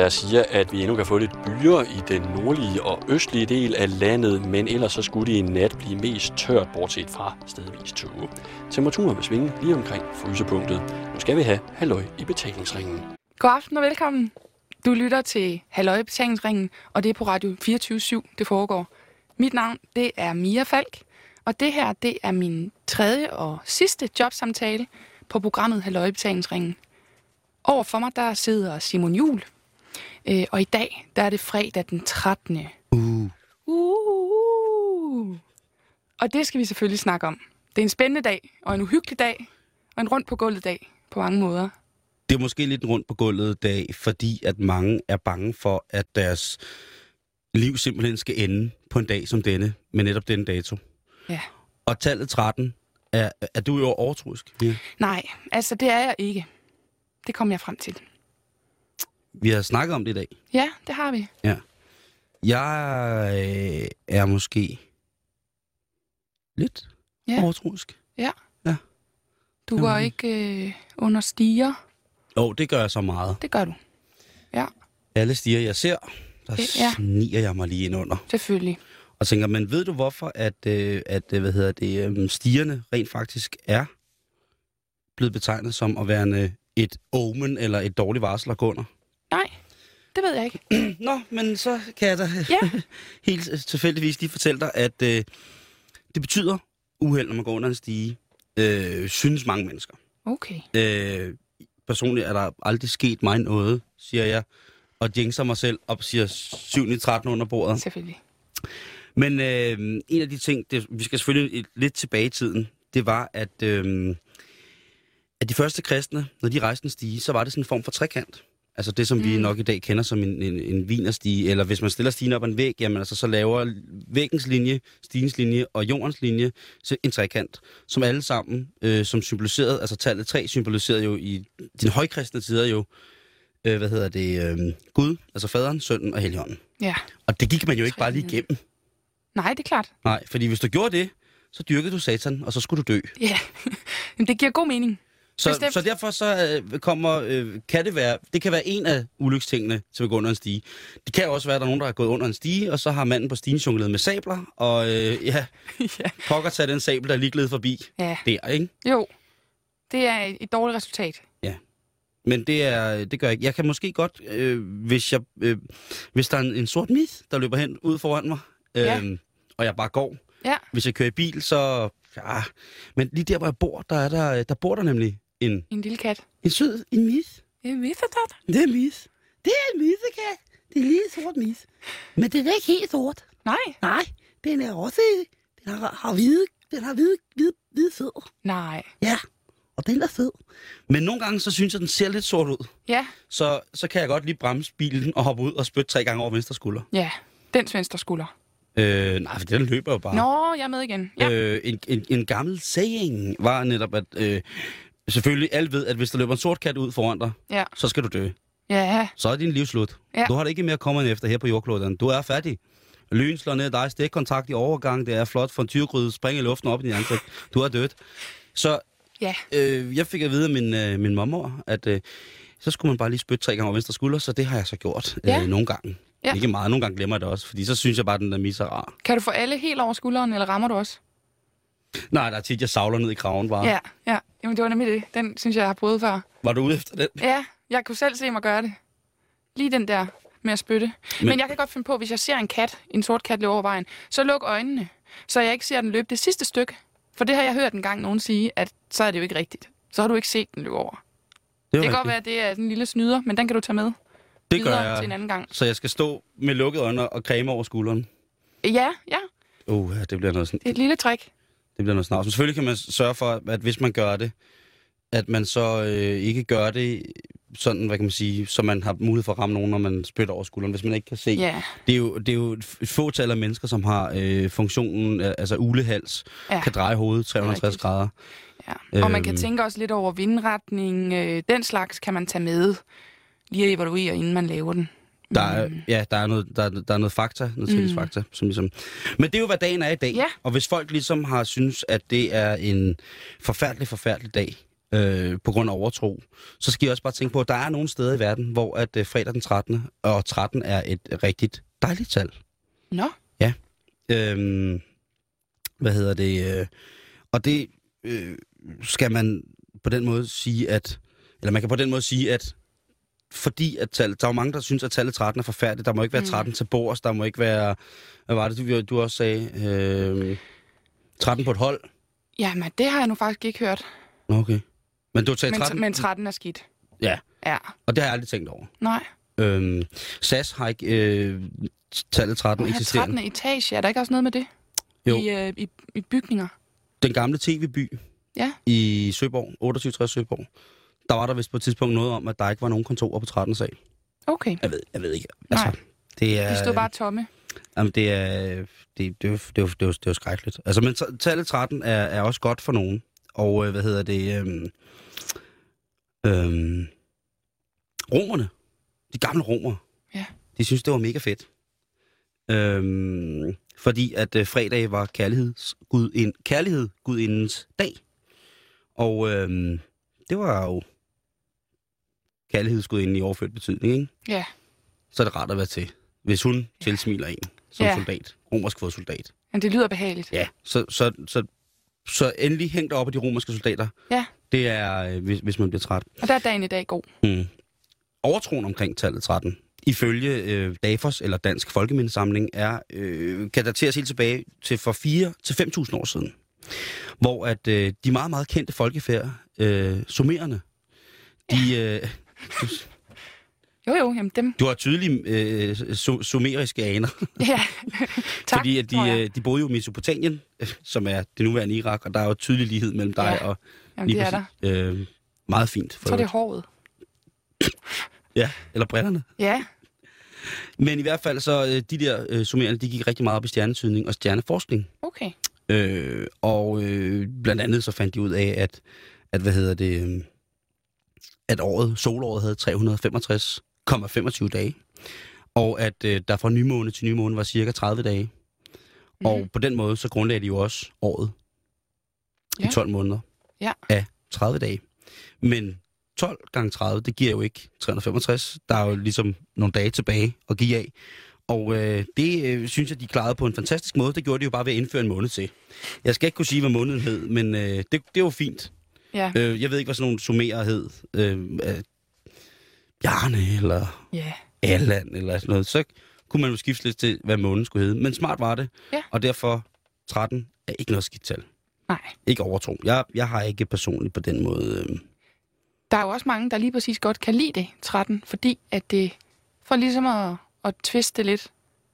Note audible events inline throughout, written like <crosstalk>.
der siger, at vi endnu kan få lidt byer i den nordlige og østlige del af landet, men ellers så skulle det i nat blive mest tørt, bortset fra stedvis tåge. Temperaturen vil svinge lige omkring frysepunktet. Nu skal vi have halløj i betalingsringen. God aften og velkommen. Du lytter til Halløj i betalingsringen, og det er på Radio 24 det foregår. Mit navn, det er Mia Falk, og det her, det er min tredje og sidste jobsamtale på programmet Halløj i betalingsringen. Over for mig, der sidder Simon Jul, øh, og i dag, der er det fredag den 13. Uh. Uh. Og det skal vi selvfølgelig snakke om. Det er en spændende dag, og en uhyggelig dag, og en rundt på gulvet dag på mange måder. Det er måske lidt en rundt på gulvet dag, fordi at mange er bange for, at deres liv simpelthen skal ende på en dag som denne, med netop denne dato. Ja. Og tallet 13, er, er du jo overtroisk? Ja. Nej, altså det er jeg ikke. Det kom jeg frem til. Vi har snakket om det i dag. Ja, det har vi. Ja. Jeg øh, er måske lidt Ja. ja. overtroisk. Du Jamen. går ikke øh, under stiger. Jo, oh, det gør jeg så meget. Det gør du. Ja, Alle stiger, jeg ser, der Det- ja. sniger jeg mig lige ind under. selvfølgelig. Og tænker, men ved du hvorfor, at, øh, at øh, hvad hedder det, øh, stigerne rent faktisk er blevet betegnet som at være en, et omen eller et dårligt varsel at gå under? Nej, det ved jeg ikke. <clears throat> Nå, men så kan jeg da Ja. <laughs> helt øh, tilfældigvis lige fortælle dig, at øh, det betyder uheld, når man går under en stige, øh, synes mange mennesker. Okay. Øh, personligt er der aldrig sket mig noget, siger jeg, og jinxer mig selv op siger 7 i 13 under bordet. Selvfølgelig. Men øh, en af de ting, det, vi skal selvfølgelig lidt tilbage i tiden, det var, at, øh, at de første kristne, når de rejste en stige, så var det sådan en form for trekant. Altså det, som mm. vi nok i dag kender som en, en, en vinerstige, eller hvis man stiller stigen op ad en væg, jamen altså så laver væggens linje, stigens linje og jordens linje så en trekant, som alle sammen, øh, som symboliserede, altså tallet 3 symboliserede jo i de højkristne tider jo, øh, hvad hedder det, øh, Gud, altså faderen, sønnen og helligånden. Ja. Og det gik man jo ikke bare lige igennem. Nej, det er klart. Nej, fordi hvis du gjorde det, så dyrkede du satan, og så skulle du dø. Ja, <laughs> men det giver god mening. Så, Bestemt. så derfor så øh, kommer, øh, kan det være, det kan være en af ulykstingene til at gå under en stige. Det kan også være, at der er nogen, der har gået under en stige, og så har manden på stigen jonglet med sabler, og øh, ja, <laughs> ja. pokker tage den sabel, der er lige forbi ja. der, ikke? Jo, det er et, et dårligt resultat. Men det, er, det gør jeg ikke. Jeg kan måske godt, øh, hvis, jeg, øh, hvis der er en, en sort mis, der løber hen ud foran mig, øh, Ja. og jeg bare går. Ja. Hvis jeg kører i bil, så... Ja. Men lige der, hvor jeg bor, der, er der, der bor der nemlig en, En lille kat. en sød en mis. En missetat. Det er en mis. Det er en missekat. Det er en lille sort mis. Men den er ikke helt sort. Nej. Nej, den er også... Den har, har hvide, den har hvide, hvide, hvide fødder. Nej. Ja, og den er fed. Men nogle gange, så synes jeg, den ser lidt sort ud. Ja. Så, så kan jeg godt lige bremse bilen og hoppe ud og spytte tre gange over venstre skulder. Ja. Den venstre skulder. Øh, nej, for den løber jo bare. Nå, jeg er med igen. Ja. Øh, en, en, en gammel saying var netop, at øh, selvfølgelig alle ved, at hvis der løber en sort kat ud foran dig, Ja. så skal du dø. Ja. Så er din liv slut. Ja. Du har det ikke mere kommet efter her på jordkloden. Du er færdig. Lyn slår ned dig, stikkontakt i overgang, det er flot for en tyrgryde, spring i luften op i din ansigt. Du er dødt. Så Ja. øh, jeg fik at vide af min, øh, min mormor, at øh, så skulle man bare lige spytte tre gange over venstre skulder, så det har jeg så gjort Ja. øh, nogle gange. Ja. Ikke meget, nogle gange glemmer jeg det også, fordi så synes jeg bare, at den der mis er rar. Kan du få alle helt over skulderen, eller rammer du også? Nej, der er tit, jeg savler ned i kraven bare. Ja. Ja. Jamen, det var nemlig det. Den synes jeg, jeg har prøvet før. Var du ude efter den? Ja, jeg kunne selv se mig gøre det. Lige den der med at spytte. Men, Men- jeg kan godt finde på, hvis jeg ser en kat, en sort kat løbe over vejen, så luk øjnene, så jeg ikke ser den løbe det sidste stykke. For det har jeg hørt en gang nogen sige, at så er det jo ikke rigtigt. Så har du ikke set den løbe over. Det, Det kan godt være, at det er en lille snyder, men den kan du tage med det gør jeg. til en anden gang. Så jeg skal stå med lukkede øjne og creme over skulderen. Ja, ja, Uh, det bliver noget sådan, et lille trick. Det bliver noget snart. Men selvfølgelig kan man sørge for, at hvis man gør det, at man så øh, ikke gør det sådan, hvad kan man sige, så man har mulighed for at ramme nogen, når man spytter over skulderen, hvis man ikke kan se. Ja, Det, er jo, det er jo et fåtal af mennesker, som har øh, funktionen, altså ulehals, ja, kan dreje hovedet 360 rigtigt. grader. ja. Og man kan Øhm. tænke også lidt over vindretning. Øh, den slags kan man tage med. Lige evaluere, inden man laver den. Der er, ja, der er noget, der, er- der er noget fakta, noget Mm. mm. fakta, som ligesom... Men det er jo, hvad dagen er i dag. Ja. Og hvis folk ligesom har synes, at det er en forfærdelig, forfærdelig dag, øh, på grund af overtro, så skal I også bare tænke på, at der er nogle steder i verden, hvor at øh, fredag den 13. og 13 er et rigtigt dejligt tal. Nå, Øhm, hvad hedder det? Øh, og det øh, skal man på den måde sige, at... Eller man kan på den måde sige, at fordi at tallet, der er jo mange, der synes, at tallet 13 er forfærdeligt. Der må ikke være Mm. 13 til bords, der må ikke være... Hvad var det, du, du også sagde? Øh, 13 på et hold? jamen det har jeg nu faktisk ikke hørt. Okay. Men du sagde 13? Men, men 13 er skidt. Ja, Ja, og det har jeg aldrig tænkt over. nej. Øhm, SAS har ikke øh, tallet 13 Og her eksisterende. 13. etage, er der ikke også noget med det? Jo. I, øh, i, i bygninger? Den gamle tv-by Ja. i Søborg, 2860 Søborg, der var der vist på et tidspunkt noget om, at der ikke var nogen kontorer på 13. sal. Okay. Jeg ved, jeg ved ikke. Nej. Altså, det er, De stod bare tomme. Jamen, det er, det, det, det, det, det, jo- det er jo skrækkeligt. Altså, men tallet 13 er, er også godt for nogen. Og øh, hvad hedder det? Øhm, øhm, romerne, de gamle romer, Ja. de synes, det var mega fedt. Øhm, fordi at øh, fredag var kærlighedsgud, en, kærlighed gudindens dag. Og øhm, det var jo kærlighedsgudinden i overført betydning, ikke? Ja. så er det rart at være til. Hvis hun tilsmiler en som Ja. soldat, romersk fodsoldat. Men det lyder behageligt. Ja, så, så, så, så endelig hæng dig op af de romerske soldater. Ja. Det er, øh, hvis, hvis man bliver træt. Og der er dagen i dag god. Mm. Overtroen omkring tallet 13, ifølge øh, DAFOS, eller Dansk Folkemindesamling, er, øh, kan dateres helt tilbage til for 4 til 5.000 år siden. Hvor at øh, de meget, meget kendte folkefærd, øh, sumererne, de, øh, <laughs> Jo, jo, jamen dem. du har tydelige øh, su- sumeriske aner. <laughs> Ja. <laughs> tak, Fordi at de, øh, de boede jo i Mesopotamien, som er det nuværende Irak, og der er jo tydelig lighed mellem dig Ja, og Jamen, det er der. øh, meget fint. For det er øvrigt. håret. Ja, eller brillerne. Ja. Men i hvert fald så, øh, de der øh, summerende, de gik rigtig meget op i stjernetydning og stjerneforskning. Okay. Øh, og øh, blandt andet så fandt de ud af, at, at hvad hedder det, øh, at året, solåret havde 365,25 dage. Og at øh, der fra nymåne til nymåne var cirka 30 dage. Mm. Og på den måde, så grundlagde de jo også året ja. I 12 måneder Ja. af 30 dage. Men 12 gange 30, det giver jo ikke 365. Der er jo ligesom nogle dage tilbage at give af. Og øh, det øh, synes jeg, de klarede på en fantastisk måde. Det gjorde de jo bare ved at indføre en måned til. Jeg skal ikke kunne sige, hvad måneden hed, men øh, det, det jo fint. Ja. Øh, jeg ved ikke, hvad sådan nogle summerer hed. Øh, øh, Bjarne eller Ja. Alland eller sådan noget. Så kunne man jo skifte lidt til, hvad måneden skulle hedde. Men smart var det. Ja. Og derfor 13 er ikke noget skidt tal. Nej. Ikke overtro. Jeg, jeg har ikke personligt på den måde... Øh, Der er jo også mange, der lige præcis godt kan lide det, 13, fordi at det, for ligesom at, at twiste det lidt,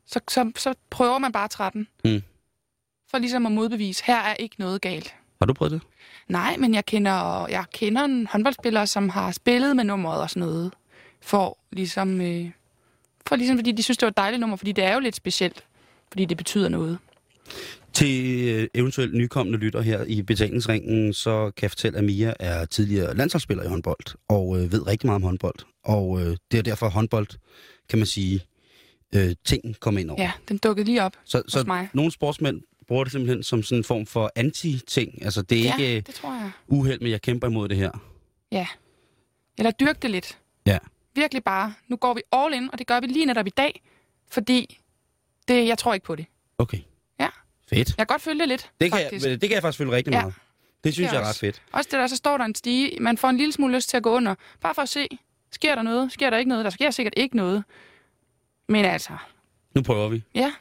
så, så, så prøver man bare 13. Mm. For ligesom at modbevise, her er ikke noget galt. Har du prøvet det? Nej, men jeg kender, jeg kender en håndboldspiller, som har spillet med nummeret og sådan noget. For ligesom, øh, for ligesom fordi de synes, det var et dejligt nummer, fordi det er jo lidt specielt. Fordi det betyder noget. Til øh, eventuelt nykommende lytter her i betalingsringen, så kan jeg fortælle, at Mia er tidligere landsholdsspiller i håndbold, og øh, ved rigtig meget om håndbold. Og øh, det er derfor håndbold, kan man sige, øh, ting kommer ind over. Ja, den dukkede lige op så så mig. nogle sportsmænd bruger det simpelthen som sådan en form for anti-ting. Altså det er Ja, ikke det tror jeg. uheld, men jeg kæmper imod det her. Ja. Eller dyrke det lidt. Ja. Virkelig bare, nu går vi all in, og det gør vi lige netop i dag, fordi det, jeg tror ikke på det. Okay. Ja. Fedt. Jeg kan godt følge det lidt, Det kan, faktisk. jeg, det kan jeg faktisk følge rigtig Ja. meget. Det synes Det jeg er ret også- fedt. Også det der, så står der en stige, man får en lille smule lyst til at gå under, bare for at se, sker der noget, sker der ikke noget, der sker sikkert ikke noget. Men altså, Nu prøver vi. ja,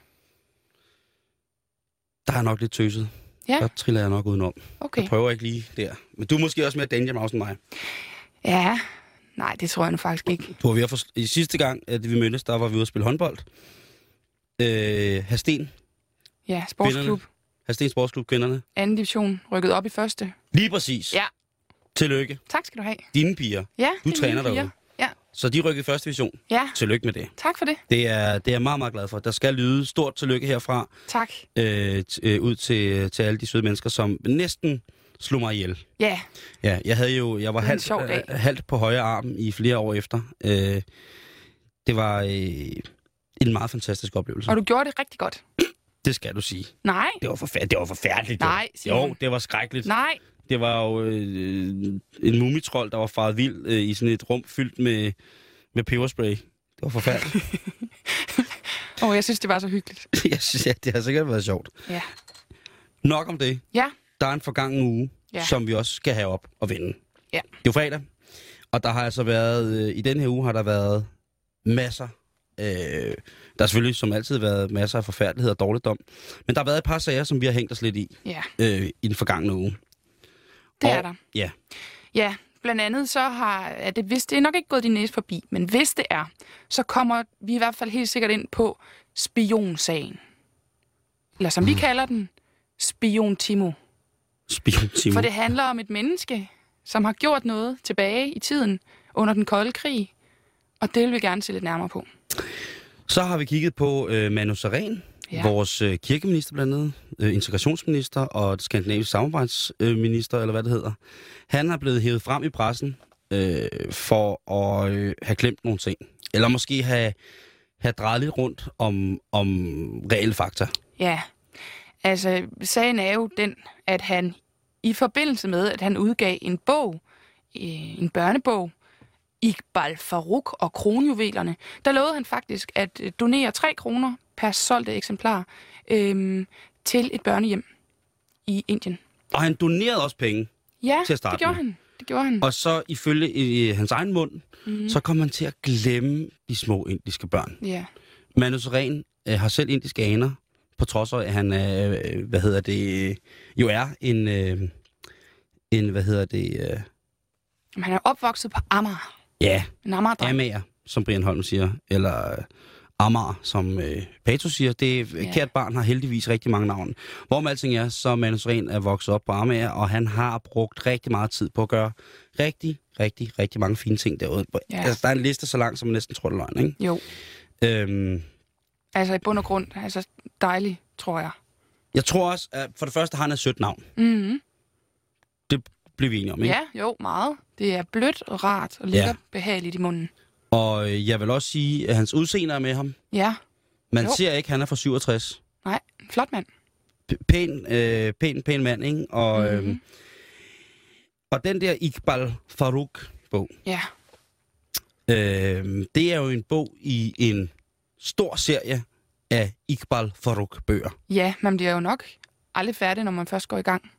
Der er nok lidt tøset. Ja. Der triller jeg nok udenom. okay. Jeg prøver ikke lige der. Men du er måske også mere danger mouse end mig. Ja, nej, det tror jeg nu faktisk ikke. Du var ved at få... I sidste gang, at vi mødtes, der var vi ude at spille håndbold. Øh, Hasten. Ja, sportsklub, Hasten Sportsklub, kvinderne. anden division, rykket op i første. Lige præcis. Ja. Tillykke. Tak skal du have. Dine piger. Ja, Du er træner derude. Så de rykkede i første division. ja, Tillykke med det. tak for det. Det er, det er jeg meget, meget glad for. Der skal lyde stort tillykke herfra Tak. øh, øh, ud til, til alle de søde mennesker, som næsten slog mig ihjel. Ja, Ja, jeg havde jo, jeg var halvt, øh, halvt på højre arm i flere år efter. Øh, det var øh, en meget fantastisk oplevelse. og du gjorde det rigtig godt. Det skal du sige. Nej, Det var, forfærdeligt. det var forfærdeligt. jo. Nej, Simon. Jo, det var skrækkeligt. nej, Det var jo øh, en mumitrol, der var faret vild øh, i sådan et rum fyldt med, med peberspray. Det var forfærdeligt. <laughs> Åh, oh, jeg synes, det var så hyggeligt. <laughs> jeg synes, ja, det har sikkert været sjovt. Ja. Nok om det. Ja. Der er en forgangen uge, ja. Som vi også skal have op og vende. Ja. Det er jo fredag, og der har altså været, øh, i den her uge har der været masser. Øh, der har selvfølgelig som altid været masser af forfærdelighed og dårligdom. Men der har været et par sager, som vi har hængt os lidt i, Ja, øh, i den forgangne uge. Det og, er der. Ja, Ja, blandt andet så har, er det, hvis det er nok ikke gået din næse forbi, men hvis det er, så kommer vi i hvert fald helt sikkert ind på spionsagen. Eller som vi Mm. kalder den, spion Timo. spion Timo. For det handler om et menneske, som har gjort noget tilbage i tiden under den kolde krig. Og det vil vi gerne se lidt nærmere på. Så har vi kigget på øh, Manu Saren, ja. Vores øh, kirkeminister blandt andet, øh, integrationsminister og skandinavisk samarbejdsminister, eller hvad det hedder. Han er blevet hævet frem i pressen øh, for at øh, have glemt nogle ting. Eller måske have, have drejet lidt rundt om, om reelle fakta. Ja, altså sagen er jo den, at han i forbindelse med, at han udgav en bog, øh, en børnebog, Iqbal Farouk og kronjuvelerne, der lovede han faktisk at øh, donere 3 kroner per solgte eksemplar øh, til et børnehjem i Indien. Og han donerede også penge. Ja, Til at starte det gjorde med. han. Det gjorde han. Og så ifølge i, i hans egen mund, mm. så kom man til at glemme de små indiske børn. Ja, Manu Seren øh, har selv indiske aner, på trods af, at han er, øh, hvad hedder det, øh, jo er en, øh, en hvad hedder det, øh, Men han er opvokset på Amager. Ja, En Amager amager, som Brian Holm siger, eller øh, Amager, som øh, Pato siger. Det er, Ja. kært barn har heldigvis rigtig mange navne. Hvorom alting er, så Manu Seren er vokset op på Amager, og han har brugt rigtig meget tid på at gøre rigtig, rigtig, rigtig mange fine ting derude. Ja. Altså, der er en liste så lang, som man næsten tror, det er løgn, ikke? Jo, Øhm, altså i bund og grund, altså dejlig, tror jeg. jeg tror også, at for det første har han et sødt navn. Mm-hmm. Bliver vi enige om, ikke? Ja, jo, meget. Det er blødt og rart og lækkert Ja. behageligt i munden. Og øh, jeg vil også sige, at hans udseende er med ham. Ja, Man Jo. ser ikke, at han er fra 67. nej, flot mand. P- pæn, øh, pæn, pæn mand, ikke? Og, mm-hmm. Mhm. øh, og den der Iqbal Farouk-bog, Ja, øh, det er jo en bog i en stor serie af Iqbal Farouk-bøger. ja, man bliver jo nok aldrig færdig, når man først går i gang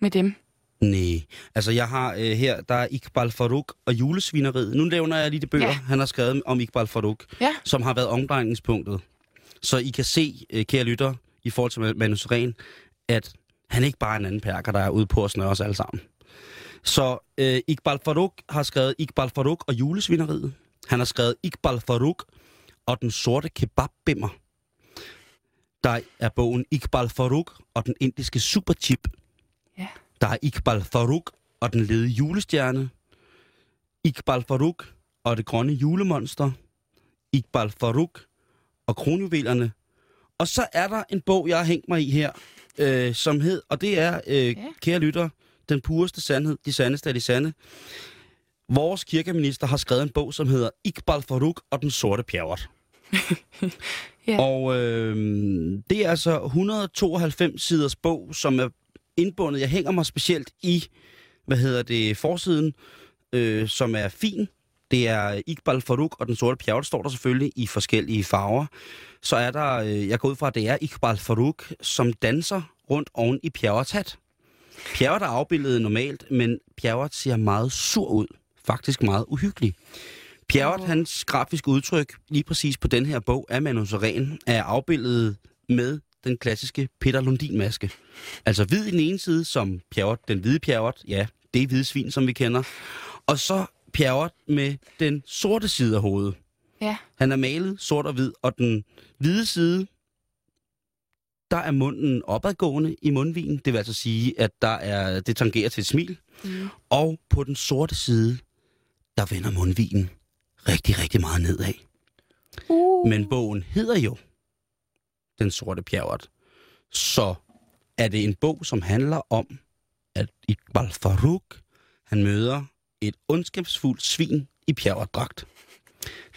med dem. Nej, altså jeg har øh, her, der er Iqbal Farouk og julesvineriet. Nu nævner jeg lige de bøger, ja. Han har skrevet om Iqbal Farouk, Ja, som har været omdrejningspunktet. Så I kan se, øh, kære lytter, i forhold til Manu Seren, at han ikke bare er en anden perker, der er ude på at snøre os alle sammen. Så øh, Iqbal Farouk har skrevet Iqbal Farouk og julesvineriet. Han har skrevet Iqbal Farouk og den sorte kebabbimmer. Der er bogen Iqbal Farouk og den indiske superchip. Der er Iqbal Farouk og den lede julestjerne. Iqbal Farouk og det grønne julemonster. Iqbal Farouk og kronjuvelerne. Og så er der en bog, jeg har hængt mig i her, øh, som hed, og det er, øh, ja. Kære lytter, Den pureste sandhed, de sandeste af de sande. Vores kirkeminister har skrevet en bog, som hedder Iqbal Farouk og den sorte pjerrot. <laughs> Ja. Og øh, det er altså 192 siders bog, som er indbundet. Jeg hænger mig specielt i, hvad hedder det, forsiden, øh, som er fin. Det er Iqbal Farouk og den sorte pjerrot, står der selvfølgelig i forskellige farver. Så er der, øh, jeg går ud fra, at det er Iqbal Farouk, som danser rundt oven i Pjerrots hat. Pjerrot er afbildet normalt, men Pjerrot ser meget sur ud. Faktisk meget uhyggelig. Pjerrot, Åh. hans grafiske udtryk, lige præcis på den her bog af Manu Seren, er afbildet med den klassiske Peter Lundin-maske. Altså hvid i den ene side, som Pjerrot, den hvide Pjerrot, ja, det er hvide svin, som vi kender. Og så Pjerrot med den sorte side af hovedet. ja, Han er malet sort og hvid, og den hvide side, der er munden opadgående i mundvinen. Det vil altså sige, at der er, det tangerer til et smil. mm. Og på den sorte side, der vender mundvinen rigtig, rigtig meget nedad. Uh. Men bogen hedder jo den Sorte Pjerrot. Så er det en bog, som handler om, at Iqbal Farouk, han møder et ondskabsfuldt svin i pjerrotdragt.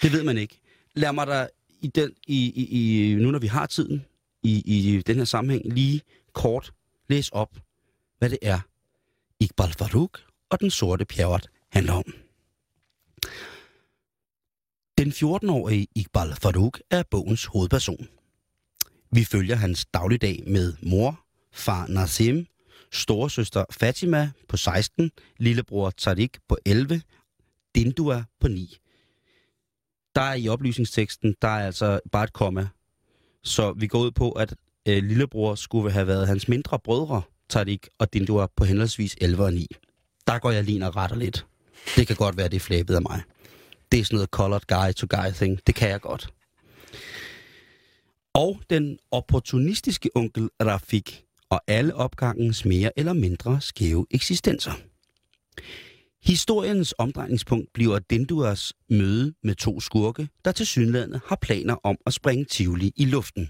Det ved man ikke. Lad mig da i den, i, i, i, nu når vi har tiden, i, i den her sammenhæng, lige kort læse op, hvad det er, Iqbal Farouk og den sorte pjerret handler om. Den 14-årige Iqbal Farouk er bogens hovedperson. Vi følger hans dagligdag med mor, far Nazim, storesøster Fatima på 16, lillebror Tariq på 11, Dindua på 9. Der er i oplysningsteksten, der er altså bare et komma. Så vi går ud på, at øh, lillebror skulle have været hans mindre brødre, Tariq og Dindua på henholdsvis 11 og 9. Der går jeg lige og retter lidt. Det kan godt være, det er flæbet af mig. Det er sådan noget colored guy to guy thing. Det kan jeg godt. Og den opportunistiske onkel Rafik og alle opgangens mere eller mindre skæve eksistenser. Historiens omdrejningspunkt bliver Dinduas møde med to skurke, der til synlandet har planer om at springe Tivoli i luften.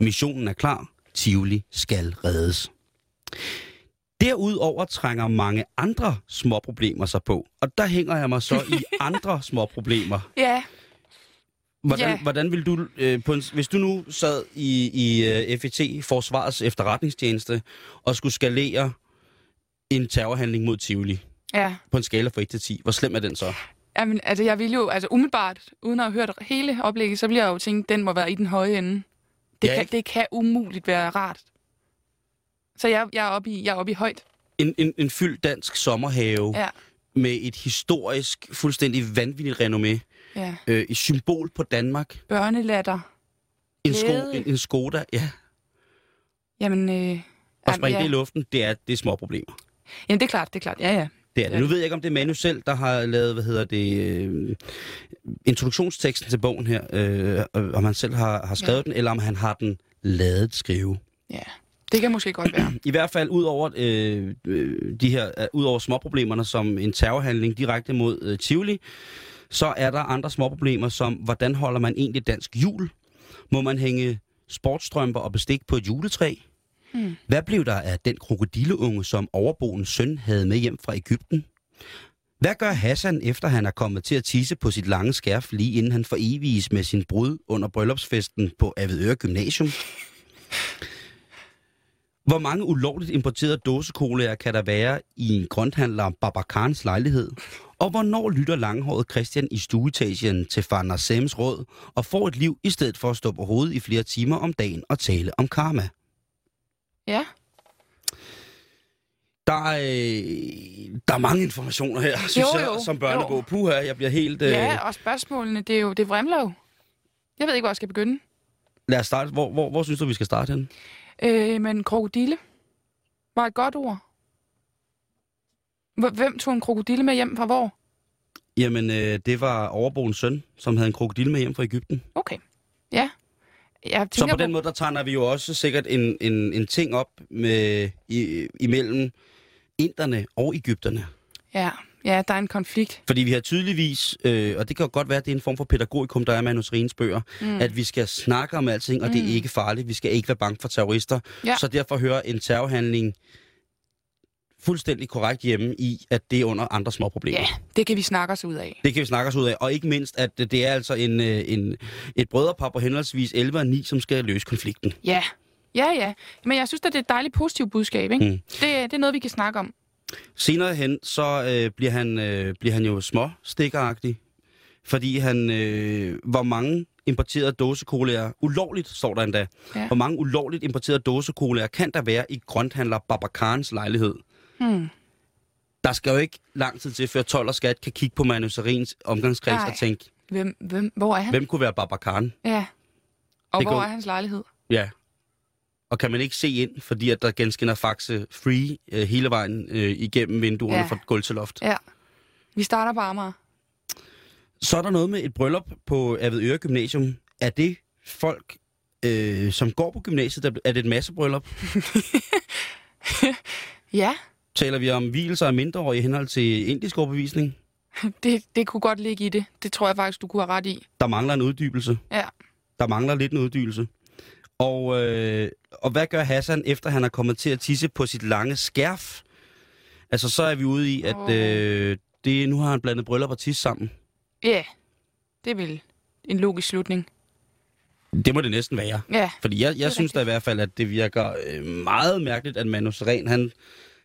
Missionen er klar. Tivoli skal reddes. Derudover trænger mange andre små problemer sig på, og der hænger jeg mig så i <laughs> andre små problemer. Ja, Hvordan, Ja. hvordan vil du, øh, på en, hvis du nu sad i, i øh, FET, Forsvarets efterretningstjeneste, og skulle skalere en terrorhandling mod Tivoli ja. på en skala fra 1 til 10, hvor slem er den så? Jamen, altså, jeg vil jo, altså umiddelbart, uden at have hørt hele oplægget, så bliver jeg jo tænkt, den må være i den høje ende. Det, Ja, kan, ikke? det kan umuligt være rart. Så jeg, jeg, er oppe i, jeg er oppe i højt. En, en, en fyldt dansk sommerhave Ja, med et historisk, fuldstændig vanvittigt renommé. Ja. Øh, et symbol på Danmark. Børnelatter. En, sko, en, en Skoda, ja. Jamen, øh, Og springe ja. det i luften, det er, det er små problemer. Jamen, det er klart, det er klart. Ja, ja. Det er det. Nu ved jeg ikke, om det er Manu selv, der har lavet, hvad hedder det, øh, introduktionsteksten til bogen her, øh, om han selv har, har skrevet ja. den, eller om han har den lavet skrive. Ja, det kan måske godt være. I hvert fald ud over øh, øh, de her, øh, ud over småproblemerne som en terrorhandling direkte mod øh, Tivoli, så er der andre småproblemer som, hvordan holder man egentlig dansk jul? Må man hænge sportstrømper og bestik på et juletræ? Hmm. Hvad blev der af den krokodilleunge, som overboens søn havde med hjem fra Ægypten? Hvad gør Hassan, efter han er kommet til at tisse på sit lange skærf, lige inden han foreviges med sin brud under bryllupsfesten på Avedøre Gymnasium? Hvor mange ulovligt importerede dåsekolaer kan der være i en grønthandler Babakarens lejlighed? Og hvornår lytter langhåret Christian i stueetagen til far Nassems råd og får et liv i stedet for at stå på hovedet i flere timer om dagen og tale om karma? Ja, Der er, øh, der er mange informationer her, synes Jo, jeg, jo, som børnebog. jo. Puha, jeg bliver helt... Øh... ja, og spørgsmålene, det er jo, det vrimler jo. Jeg ved ikke, hvor jeg skal begynde. Lad os starte. Hvor, hvor, hvor synes du, vi skal starte hen? Øh, men krokodille var et godt ord. Hvem tog en krokodille med hjem fra hvor? Jamen, øh, det var overboens søn, som havde en krokodille med hjem fra Ægypten. Okay. Ja. Jeg Så på den måde, der tegner vi jo også sikkert en, en, en ting op med, i, imellem inderne og Ægypterne. Ja, ja, der er en konflikt. Fordi vi har tydeligvis, øh, og det kan godt være, at det er en form for pædagogikum, der er med Manus Rines bøger, Mm. mm. at vi skal snakke om alting, og mm. det er Mm. ikke farligt. Vi skal ikke være bange for terrorister. Ja. Så derfor hører en terrorhandling fuldstændig korrekt hjemme i, at det er under andre små problemer. Ja, det kan vi snakke os ud af. Det kan vi snakke os ud af. Og ikke mindst, at det er altså en, øh, en, et brødrepar på henholdsvis 11 og 9, som skal løse konflikten. Ja, ja, ja. Men jeg synes, at det er et dejligt positivt budskab, ikke? Mm. Det, det er noget, vi kan snakke om. Senere hen, så øh, bliver, han, øh, bliver han jo små stikkeragtig, fordi han, øh, hvor mange importerede dåsekolaer, ulovligt står der endda, Ja. hvor mange ulovligt importerede dåsekolaer kan der være i grønthandler Babakarens lejlighed? Hmm. Der skal jo ikke lang tid til, før 12 og skat kan kigge på Manu Sarins omgangskreds Nej. og tænke, Hvem, hvem, hvor er han? hvem kunne være Babakaren? Ja. Og Det hvor går- er hans lejlighed? Ja. Og kan man ikke se ind, fordi at der genskinner faxe free øh, hele vejen øh, igennem vinduerne Ja. ja. fra gulv til loft. Ja. Vi starter på Amager. Så er der noget med et bryllup på Avedøre Gymnasium. Er det folk, øh, som går på gymnasiet? Der, er det et massebryllup? <laughs> Ja, Taler vi om hvielser af mindreårige i henhold til indisk overbevisning? <laughs> det, det kunne godt ligge i det. Det tror jeg faktisk, du kunne have ret i. Der mangler en uddybelse. Ja. Der mangler lidt en uddybelse. Og, øh, og hvad gør Hassan, efter han er kommet til at tisse på sit lange skærf? Altså, så er vi ude i, at Åh. øh, det, nu har han blandet bryllup og tis sammen. Ja, det er vel en logisk slutning. Det må det næsten være. Ja, Fordi jeg, jeg synes da i hvert fald, at det virker øh, meget mærkeligt, at Manu Seren, han,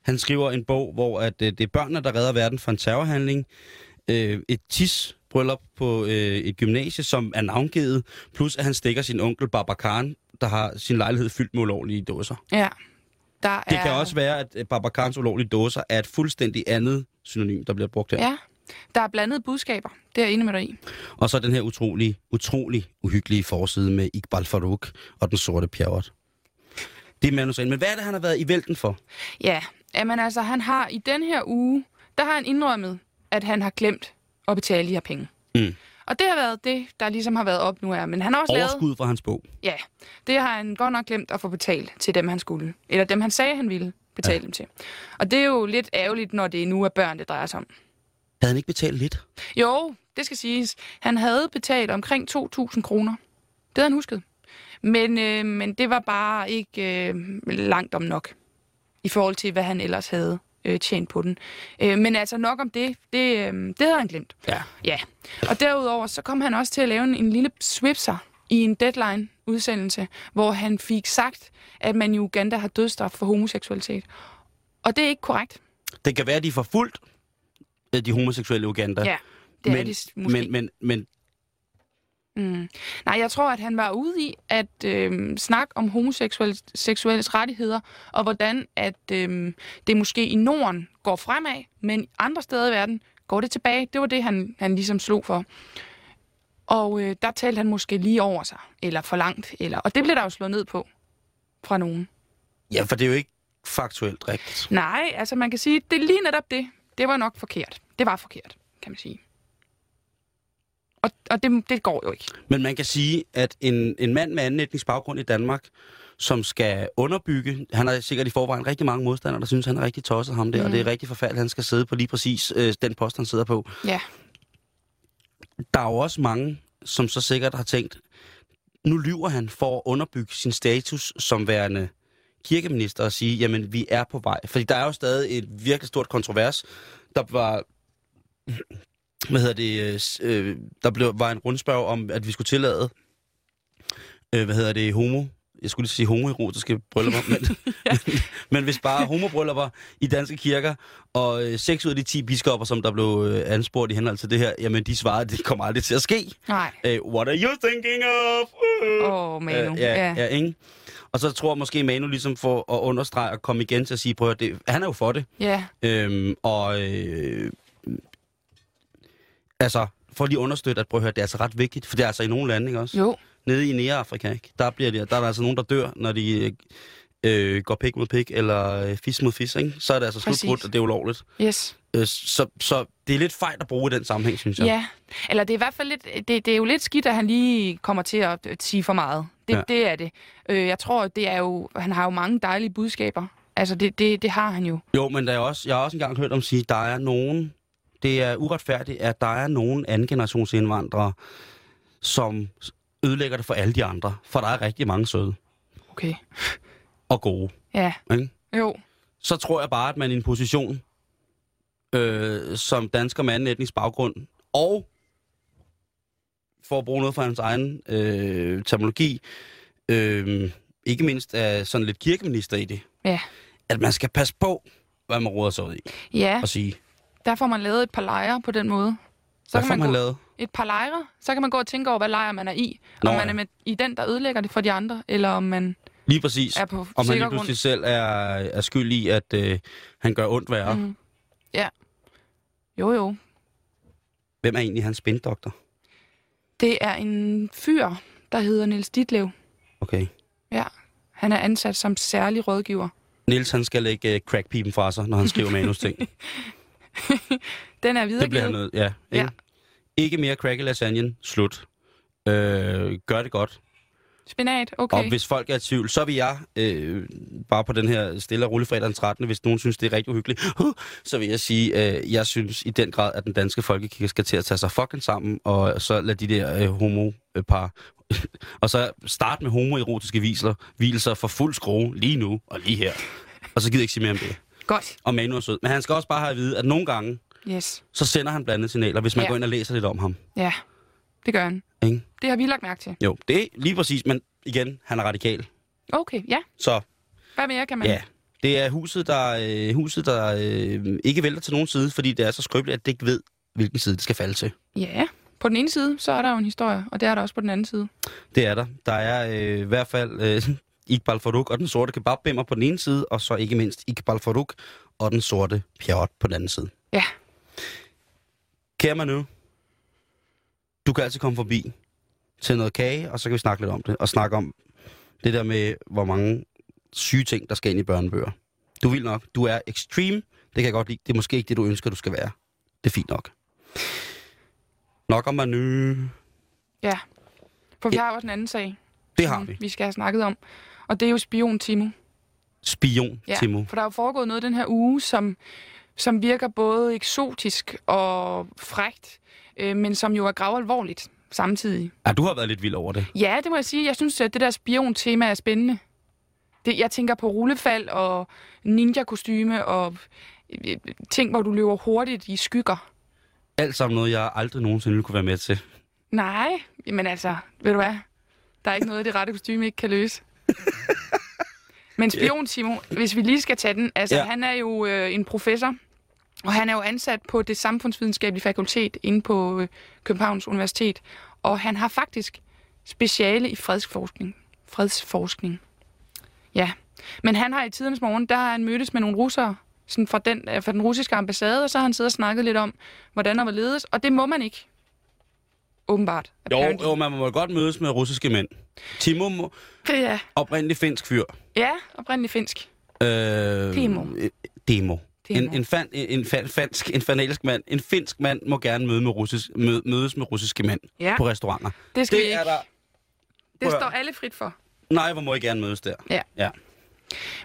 Han skriver en bog, hvor at, øh, det er børnene, der redder verden fra en terrorhandling. Øh, et tis bryllup på øh, et gymnasie, som er navngivet, plus at han stikker sin onkel Babakan, der har sin lejlighed fyldt med ulovlige dåser. Ja. Der Det er... kan også være, at Babakans ulovlige dåser er et fuldstændig andet synonym, der bliver brugt her. Ja. Der er blandede budskaber. Det er jeg enig med dig i. Og så den her utrolig, utrolig uhyggelige forside med Iqbal Farouk og den sorte pjerrot. Det er manusen. Men hvad er det, han har været i vælten for? Ja, jamen altså, han har i den her uge, der har han indrømmet, at han har glemt at betale de her penge. Mm. Og det har været det, der ligesom har været op nu her. Men han har også lavet... Overskud fra hans bog. Ja, det har han godt nok glemt at få betalt til dem, han skulle. Eller dem, han sagde, han ville betale ja. dem til. Og det er jo lidt ærgerligt, når det nu er børn, det drejer sig om. Havde han ikke betalt lidt? Jo, det skal siges. Han havde betalt omkring 2.000 kroner. Det havde han husket. Men, øh, men det var bare ikke øh, langt om nok i forhold til, hvad han ellers havde øh, tjent på den. Øh, men altså nok om det, det, øh, det havde han glemt. Ja. Ja, og derudover så kom han også til at lave en, en lille swipser i en deadline-udsendelse, hvor han fik sagt, at man i Uganda har dødsstraf for homoseksualitet. Og det er ikke korrekt. Det kan være, at de er forfulgt, øh, de homoseksuelle i Uganda. Ja, det men, er de måske. Men, men, men Mm. Nej, jeg tror, at han var ude i at øh, snakke om homoseksuelles rettigheder, og hvordan at øh, det måske i Norden går fremad, men andre steder i verden går det tilbage. Det var det, han, han ligesom slog for. Og øh, der talte han måske lige over sig, eller for langt, eller, og det blev der jo slået ned på fra nogen. ja, for det er jo ikke faktuelt rigtigt. Nej, altså man kan sige, det er lige netop det. Det var nok forkert. Det var forkert, kan man sige. Og, og det, det går jo ikke. Men man kan sige, at en, en mand med anden etnisk baggrund i Danmark, som skal underbygge, han har sikkert i forvejen rigtig mange modstandere, der synes, han er rigtig tosset ham der, mm. og det er rigtig forfærdeligt, at han skal sidde på lige præcis øh, den post, han sidder på. Ja. Der er jo også mange, som så sikkert har tænkt, nu lyver han for at underbygge sin status som værende kirkeminister og sige, jamen vi er på vej. Fordi der er jo stadig et virkelig stort kontrovers. Der var, hvad hedder det, øh, øh, der blev, var en rundspørg om, at vi skulle tillade, øh, hvad hedder det, homo, jeg skulle lige sige homoerotiske bryllupper, men, <laughs> men hvis bare homobryllupper i danske kirker, og øh, seks ud af de 10 biskopper, som der blev øh, anspurgt i henhold til det her, jamen de svarede, at det kommer aldrig til at ske. Nej. Øh, what are you thinking of? Uh. Åh, oh, Manu. Øh, ja, ja. ja, ikke? Og så tror jeg måske Manu ligesom for at understrege og komme igen til at sige, prøv at det, han er jo for det. ja. Øhm, og øh, altså, for lige at understøtte, at prøv at høre, det er altså ret vigtigt, for det er altså i nogle lande, ikke også? Jo. Nede i Nærafrika, ikke? Der, bliver det, der er der altså nogen, der dør, når de øh, går pik mod pik, eller øh, fis mod fis, ikke? Så er det altså slutbrudt, og det er ulovligt. Yes. Øh, så, så det er lidt fejl at bruge i den sammenhæng, synes jeg. Ja. Eller det er i hvert fald lidt, det, det er jo lidt skidt, at han lige kommer til at øh, sige for meget. Det, Ja. det er det. Øh, jeg tror, det er jo, han har jo mange dejlige budskaber. Altså, det, det, det har han jo. Jo, men der er også, jeg har også engang hørt om sige, der er nogen, det er uretfærdigt, at der er nogen anden generations indvandrere, som ødelægger det for alle de andre. For der er rigtig mange søde Okay. og gode. Ja. Ikke? Jo. Så tror jeg bare, at man i en position øh, som dansker med anden etnisk baggrund, og for at bruge noget fra hans egen øh, terminologi, øh, ikke mindst er sådan lidt kirkeminister i det, Ja. at man skal passe på, hvad man råder sig ud i Ja, og sige. Der får man lavet et par lejre på den måde. Så Hvad kan man gå, lavet? Et par lejre. Så kan man gå og tænke over, hvad lejr man er i. Nå, om man er med, i den, der ødelægger det for de andre, eller om man Lige præcis. er på Om han sikker lige grund. pludselig selv er, er skyld i, at øh, han gør ondt værre. Mm. Ja. Jo, jo. Hvem er egentlig hans spindoktor? Det er en fyr, der hedder Niels Ditlev. Okay. Ja. Han er ansat som særlig rådgiver. Niels han skal lægge øh, crackpipen fra sig, når han skriver manus ting. <laughs> <laughs> Den er det bliver videregivet. nødt. Ja, ikke? Ja. ikke mere crack i lasagnen. Slut. Øh, gør det godt. Spinat, okay. Og hvis folk er i tvivl, så vil jeg, øh, bare på den her stille og rolig fredag den 13., hvis nogen synes, det er rigtig uhyggeligt, <laughs> uh, så vil jeg sige, øh, jeg synes i den grad, at den danske folkekirke skal til at tage sig fucking sammen, og så lade de der øh, homo-par, <laughs> og så starte med homoerotiske hviler, hvilelser for fuld skrue lige nu og lige her. Og så gider jeg ikke sige mere om det. Godt. Og Manu er sød. Men han skal også bare have at vide, at nogle gange, Yes. så sender han blandede signaler, hvis man Ja. går ind og læser lidt om ham. Ja, det gør han. Ikke? Det har vi lagt mærke til. Jo, det er lige præcis, men igen, han er radikal. Okay, ja. Så Hvad mere kan man? ja, Det er huset, der, øh, huset, der øh, ikke vælter til nogen side, fordi det er så skrøbeligt, at det ikke ved, hvilken side det skal falde til. Ja, på den ene side, så er der jo en historie, og det er der også på den anden side. Det er der. Der er øh, i hvert fald øh, Iqbal Farouk og den sorte kebabbimmer på den ene side, og så ikke mindst Iqbal Farouk og den sorte pjot på den anden side. Ja. Kære Manu, du kan altid komme forbi til noget kage, og så kan vi snakke lidt om det, og snakke om det der med, hvor mange syge ting, der skal ind i børnebøger. Du vil nok. Du er extreme. Det kan jeg godt lide. Det er måske ikke det, du ønsker, du skal være. Det er fint nok. Nok om Manu. Ja. For vi Ja. har også en anden sag, Det har vi. vi skal have snakket om. Og det er jo spion Timo. Spion, Ja, Timo. for der er jo foregået noget den her uge, som, som virker både eksotisk og frægt, øh, men som jo er gravalvorligt samtidig. Ja, du har været lidt vild over det. Ja, det må jeg sige. Jeg synes, at det der spion-tema er spændende. Det, jeg tænker på rullefald og ninja-kostyme og øh, ting, hvor du løber hurtigt i skygger. Alt sammen noget, jeg aldrig nogensinde ville kunne være med til. Nej, men altså, ved du hvad? Der er ikke noget, det rette kostyme ikke kan løse. Men spion, Timo, hvis vi lige skal tage den, altså Ja. han er jo øh, en professor, og han er jo ansat på det samfundsvidenskabelige fakultet inde på øh, Københavns Universitet, og han har faktisk speciale i fredsforskning. Fredsforskning. Ja, men han har i tidernes morgen, der har han mødtes med nogle russere, sådan fra, den, øh, fra den russiske ambassade, og så har han siddet og snakket lidt om, hvordan der var ledes, og det må man ikke. Åbenbart. Jo, apparently. jo, man må godt mødes med russiske mænd. Timo, må, Ja, oprindelig finsk fyr. ja oprindelig finsk. Øh, Demo. øh, Demo. En, Demo. en, fan, en, en fan, fansk, en fanalisk mand, en finsk mand må gerne møde med russisk, møde, mødes med russiske mænd Ja, på restauranter. det skal Det ikke. er der... Det står alle frit for. Nej, hvor må I gerne mødes der? Ja. ja.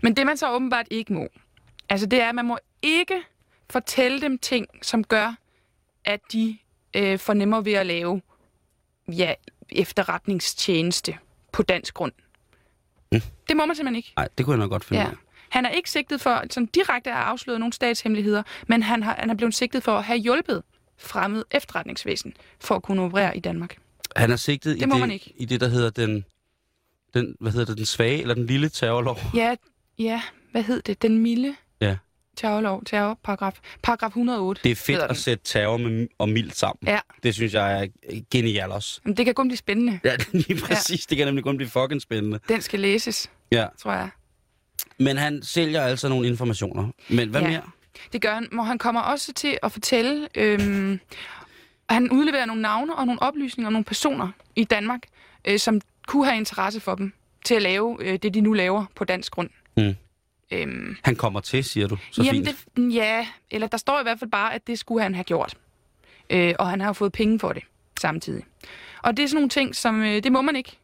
Men det man så åbenbart ikke må, altså det er, at man må ikke fortælle dem ting, som gør, at de øh, fornemmer ved at lave ja, efterretningstjeneste på dansk grund. Mm. Det må man simpelthen ikke. Nej, det kunne jeg nok godt finde Ja. af. Han er ikke sigtet for sådan direkte at afsløre nogle statshemmeligheder, men han, har, han er blevet sigtet for at have hjulpet fremmed efterretningsvæsen for at kunne operere i Danmark. Han er sigtet i, Det må det, ikke. i det, der hedder den, den, hvad hedder det, den svage eller den lille terrorlov. Ja, ja, hvad hed det? Den milde. Terrorlov, terrorparagraf. Paragraf 108. Det er fedt at sætte terror med, og mildt sammen. Ja. Det synes jeg er genialt også. Jamen, det kan kun blive spændende. Ja, <laughs> lige præcis. Ja. Det kan nemlig kun blive fucking spændende. Den skal læses, Ja. tror jeg. Men han sælger altså nogle informationer. Men hvad Ja. mere? Det gør han, hvor han kommer også til at fortælle, øhm, han udleverer nogle navne og nogle oplysninger om nogle personer i Danmark, øh, som kunne have interesse for dem til at lave øh, det, de nu laver på dansk grund. Mm. Øhm, Han kommer til, siger du. Så jamen, fint. det, ja, eller der står i hvert fald bare, at det skulle han have gjort. Øh, og han har jo fået penge for det samtidig. Og det er sådan nogle ting, som øh, det må man ikke.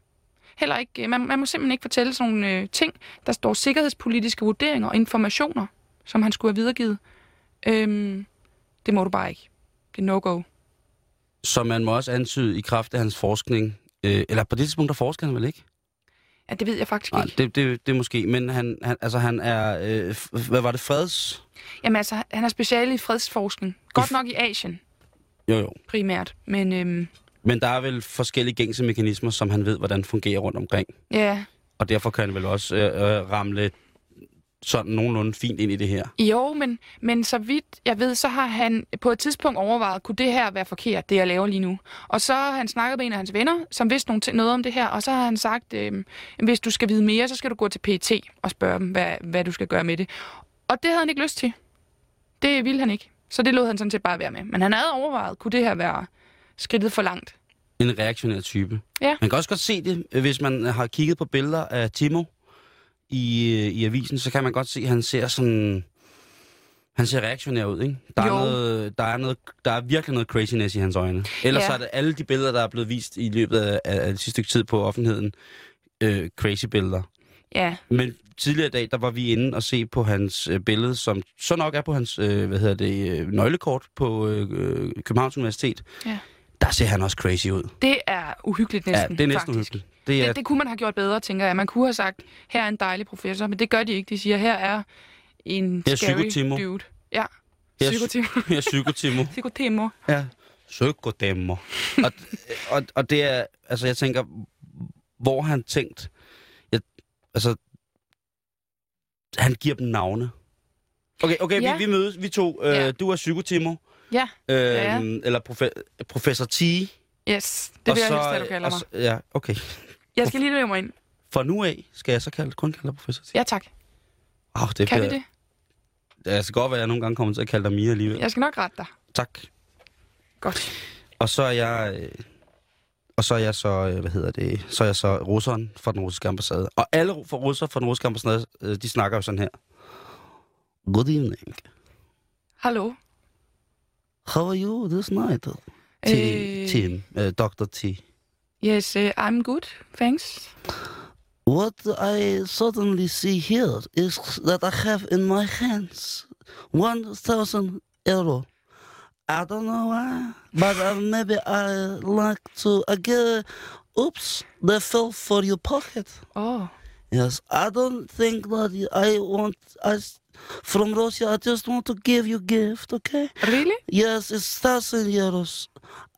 Heller ikke. øh, Man, man må simpelthen ikke fortælle sådan nogle øh, ting. Der står sikkerhedspolitiske vurderinger og informationer, som han skulle have videregivet. Øhm, det må du bare ikke. Det er no-go. Så man må også antyde i kraft af hans forskning. Øh, eller på det tidspunkt, der forsker han vel ikke? Ja, det ved jeg faktisk Nej, ikke. det, det, det er måske. Men han, han, altså, han er... Øh, hvad var det? Freds... Jamen altså, han er speciale i fredsforskning. Godt nok i Asien, Jo, jo. primært. Men øhm, Men der er vel forskellige gængse mekanismer, som han ved, hvordan fungerer rundt omkring. ja, Og derfor kan han vel også øh, øh, ramle sådan nogenlunde fint ind i det her. Jo, men, men så vidt jeg ved, så har han på et tidspunkt overvejet, kunne det her være forkert, det jeg laver lige nu? Og så har han snakket med en af hans venner, som vidste nogle ting, noget om det her, og så har han sagt, øh, hvis du skal vide mere, så skal du gå til PET og spørge dem, hvad, hvad du skal gøre med det. Og det havde han ikke lyst til. Det ville han ikke. Så det lod han sådan set bare være med. Men han havde overvejet, kunne det her være skridtet for langt? En reaktionær type. Ja. Man kan også godt se det, hvis man har kigget på billeder af Timo i, øh, i avisen, så kan man godt se, at han ser sådan... Han ser reaktionær ud, ikke? Der er, noget, der, er noget, der er virkelig noget craziness i hans øjne. Ellers Ja. ja. er det alle de billeder, der er blevet vist i løbet af, af det sidste stykke tid på offentligheden, øh, crazy billeder. Ja, Men tidligere i dag, der var vi inde og se på hans øh, billede, som så nok er på hans øh, hvad hedder det, øh, nøglekort på øh, øh, Københavns Universitet. Ja. Der ser han også crazy ud. det er uhyggeligt næsten, ja, det er næsten faktisk. uhyggeligt. Det er, Det, det kunne man have gjort bedre, tænker jeg. Man kunne have sagt, her er en dejlig professor, men det gør de ikke. De siger, her er en Her er scary Psykotimo. dude. Ja, Her er psykotimo. <laughs> Her er Psykotimo. Psykotimo. Ja. Psykodemo. og, og, og det er, altså jeg tænker, hvor han tænkt, jeg, altså, han giver dem navne. Okay, okay, Ja. vi, vi mødes, vi to. Øh, Ja. Du er psykotimo, Ja, øh, Ja. eller profe- professor T. yes. Det vil jeg så, helst, at du kalder og mig. så- Ja, okay. Jeg skal lige løbe mig ind. For nu af skal jeg så kalde, kun kalde dig professor T. Ja, tak. Oh, det Kan vi det? Det skal godt være, at jeg nogle gange kommer til at kalde dig Mia alligevel. Jeg skal nok rette dig. Tak. Godt. Og så er jeg... Øh, og så er jeg så, øh, hvad hedder det, så er jeg så russeren fra den russiske ambassade. Og alle fra russer fra den russiske ambassade, øh, de snakker jo sådan her. Good evening. Hallo. How are you this night? T, Øh, Tim, uh, Dr. T. Yes, uh, I'm good. Thanks. What I suddenly see here is that I have in my hands 1,000 euro. I don't know why, but uh, maybe I like to again. Oops, they fell for your pocket. Oh. Yes, I don't think that I want. I from Russia. I just want to give you gift. Okay. Really? Yes, it's thousand euros.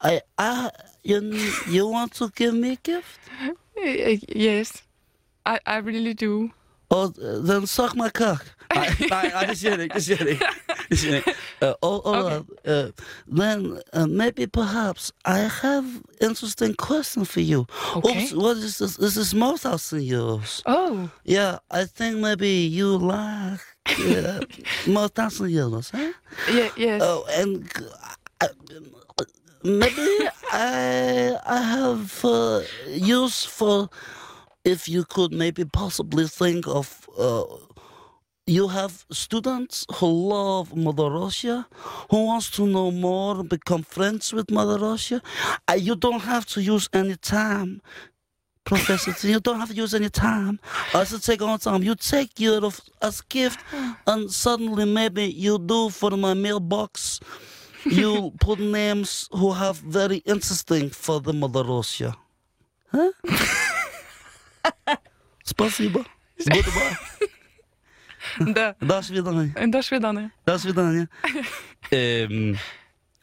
I, I, you, you want to give me a gift? <laughs> Yes. I, I really do. Oh, then suck my cock. det siger jeg ikke. Det siger jeg ikke. Uh, oh, all Okay. Uh, then uh, maybe perhaps I have interesting question for you. Okay. Oops, what is this? This is more thousand euros. Oh. Yeah, I think maybe you like uh, more thousand euros, huh? Yeah, yes. Oh, and uh, maybe I I have uh, use for if you could maybe possibly think of. Uh, you have students who love Mother Russia, who wants to know more, become friends with Mother Russia. Uh, you don't have to use any time, Professor. You don't have to use any time. I should take all time. You take your of as a gift, <sighs> and suddenly maybe you do for my mailbox. You <laughs> put names who have very interesting for the Mother Russia. Huh? <laughs> Спасибо. <laughs> Goodbye. Da, До свидания. da свидание. До свидания. øhm,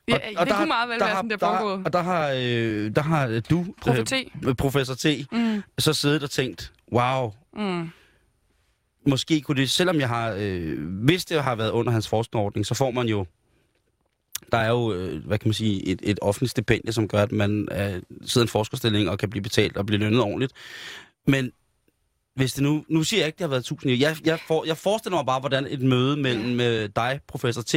Ja, det kunne meget vel der være har, sådan, det der, er har- foregået. Og der har, øh, der har øh, du, Professor T. øh, professor T, Mm, så siddet og tænkt, wow, mm. måske kunne det, selvom jeg har, øh, hvis det har været under hans forskningsordning, så får man jo, der er jo, øh, hvad kan man sige, et, et offentligt stipendie, som gør, at man øh, sidder i en forskerstilling og kan blive betalt og blive lønnet ordentligt. Men hvis det nu, nu siger jeg ikke, det har været tusind jeg, jeg, for, jeg forestiller mig bare, hvordan et møde mellem øh, dig, professor T,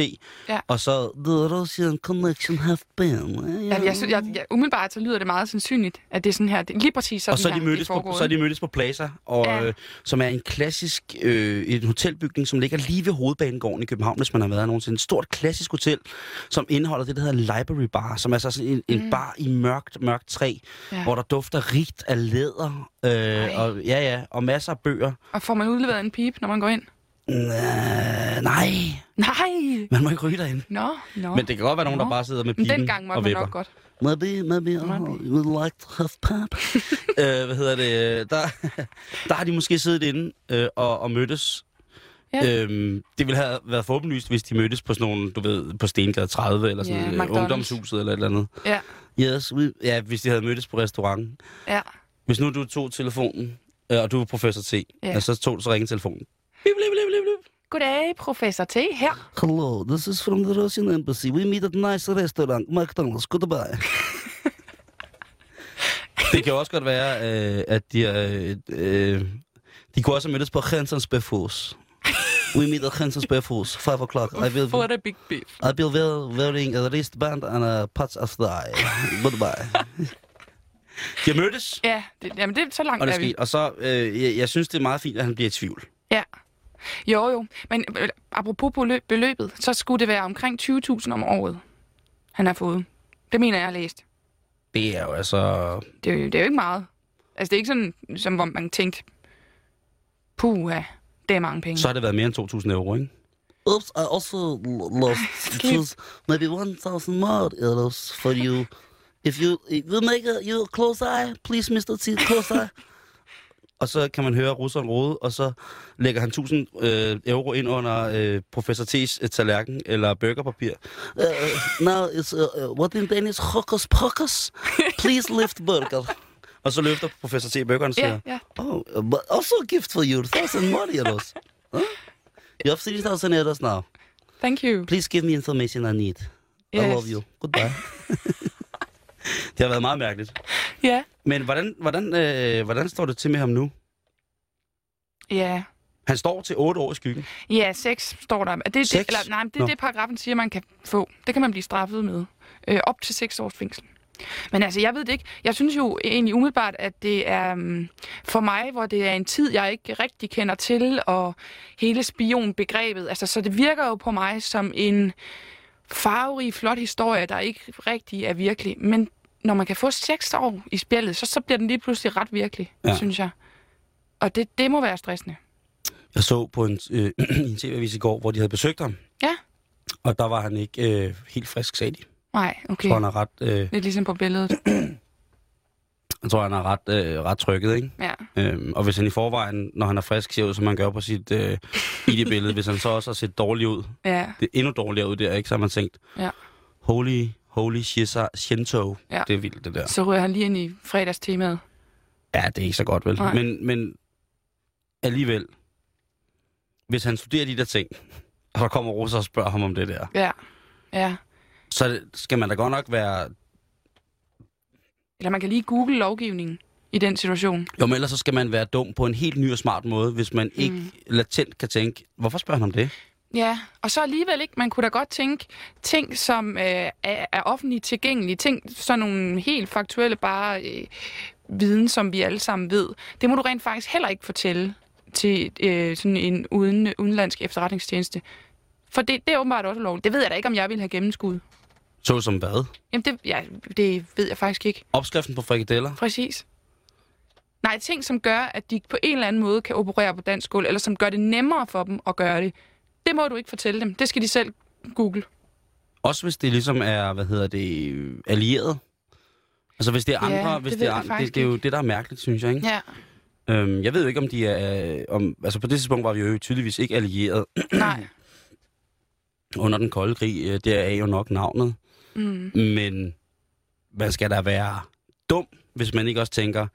Ja. og så Russian Connection have been. Ja, jeg, jeg, jeg, umiddelbart så lyder det meget sandsynligt, at det er sådan her. Det, lige præcis sådan og så er, her, de mødtes det er på, så er de mødtes på Plaza, og, Ja. øh, som er en klassisk øh, en hotelbygning, som ligger lige ved hovedbanegården i København, hvis man har været der nogensinde. Et stort klassisk hotel, som indeholder det, der hedder Library Bar, som er så sådan en, en Mm. bar i mørkt, mørkt træ, Ja. hvor der dufter rigt af læder, øh, og, ja, ja, og masser af bøger. Og får man udleveret en pip, når man går ind? Øh, nej, Nej! man må ikke ryge derinde. Nå, nå. Men det kan godt være nogen, der Nå. bare sidder med Men pipen dengang måtte og man vipper. nok godt. Maybe, maybe Maybe. would like to have pap. <laughs> øh, hvad hedder det? Der, <laughs> der har de måske siddet inde øh, og, og mødtes. Ja. Øhm, det ville have været forhåbentligvis, hvis de mødtes på sådan nogle, du ved, på Stengade 30 eller sådan Ja, yeah, McDonald's. ungdomshuset eller et eller andet. Ja, Yes, we, ja, hvis de havde mødtes på restauranten. ja. Hvis nu du tog telefonen, øh, og du er professor T, ja. så tog så ringede telefonen. Blip, blip, blip, blip, blip. Goddag, professor T. Her. Hello, this is from the Russian embassy. We meet at a nice restaurant, McDonald's. Goodbye. <laughs> det kan også godt være, øh, at de er... Øh, de kunne også have mødtes på Hensons Befos. We meet at Hensons Befos, 5 o'clock. I will, For the big beef. I will wear, wearing a wristband and a patch of thigh. Goodbye. De har mødtes, Ja, det, jamen det er så langt og det er vi. sket. Og så, øh, jeg, jeg synes, det er meget fint, at han bliver i tvivl. Ja. Jo, jo. Men øh, apropos beløb, beløbet, så skulle det være omkring 20.000 om året, han har fået. Det mener jeg, jeg har læst. Det er jo altså... Det er, jo, det er jo ikke meget. Altså, det er ikke sådan, som hvor man tænkte, puha, det er mange penge. Så har det været mere end 2.000 euro, ikke? Oops, I also lost <laughs> maybe 1,000 more euros for you. If you if you make a, you a close eye, please, Mr. T, close eye. <laughs> og så kan man høre russeren råde, og så lægger han 1000 øh, euro ind under øh, professor T's øh, tallerken eller burgerpapir. Uh, now it's uh, uh, what in Danish hocus pocus. Please lift burger. og så løfter professor T burgeren og siger, ja, ja. oh, but also a gift for you, 1,000 more euros. <laughs> Huh? You have 3,000 euros now. Thank you. Please give me information I need. I Yes. love you. Goodbye. <laughs> det har været meget mærkeligt. Ja. Men hvordan, hvordan, øh, hvordan står det til med ham nu? Ja. Han står til 8 år i skyggen. Ja, sex står der. Det, det, eller, nej, det er Nå. det, paragrafen siger, man kan få. Det kan man blive straffet med. Øh, op til 6 års fængsel. Men altså, jeg ved det ikke. Jeg synes jo egentlig umiddelbart, at det er um, for mig, hvor det er en tid, jeg ikke rigtig kender til, og hele spionbegrebet, altså, så det virker jo på mig som en farverig, flot historie, der ikke rigtig er virkelig. Men når man kan få 6 år i spillet, så, så bliver den lige pludselig ret virkelig, Ja. synes jeg. Og det, det må være stressende. Jeg så på en, <clears throat> øh, i en tv-avis i går, hvor de havde besøgt ham. Ja. Og der var han ikke øh, helt frisk, sagde de. Nej, okay. tror, han er ret, øh, Lidt ligesom på billedet. <clears throat> jeg tror, han er ret, øh, ret trykket, ikke? Ja. Øhm, og hvis han i forvejen, når han er frisk, ser ud, som han gør på sit øh, ID-billede, hvis han så også har set dårligt ud, Ja. det er endnu dårligere ud der, ikke? Så har man tænkt, Ja. holy, holy shisa, shinto. Ja. Det er vildt, det der. Så ryger han lige ind i fredagstemaet. Ja, det er ikke så godt, vel? Nej. Men, men alligevel, hvis han studerer de der ting, og der kommer Rosa og spørger ham om det der, Ja. Ja. så skal man da godt nok være... Eller man kan lige google lovgivningen i den situation. Jo, men ellers så skal man være dum på en helt ny og smart måde, hvis man ikke Mm. latent kan tænke, hvorfor spørger han om det? Ja, og så alligevel ikke. Man kunne da godt tænke ting, som øh, er, er offentligt tilgængelige. Ting, sådan nogle helt faktuelle bare øh, viden, som vi alle sammen ved. Det må du rent faktisk heller ikke fortælle til øh, sådan en uden, udenlandsk efterretningstjeneste. For det, det er åbenbart også lovligt. Det ved jeg da ikke, om jeg ville have gennemskud. Så som hvad? Jamen, det, ja, det ved jeg faktisk ikke. Opskriften på frikadeller? Præcis. Nej, ting, som gør, at de på en eller anden måde kan operere på dansk gulv, eller som gør det nemmere for dem at gøre det. Det må du ikke fortælle dem. Det skal de selv google. Også hvis det ligesom er, hvad hedder det, allieret? Altså hvis det er Ja, andre, det hvis ved det er, det, det er jo det, der er mærkeligt, synes jeg, ikke? Ja. Øhm, jeg ved jo ikke, om de er... øh, Om, altså på det tidspunkt var vi jo tydeligvis ikke allieret Nej. <clears throat> under den kolde krig. øh, Det er jo nok navnet. Mm. Men man skal da være dum, hvis man ikke også tænker,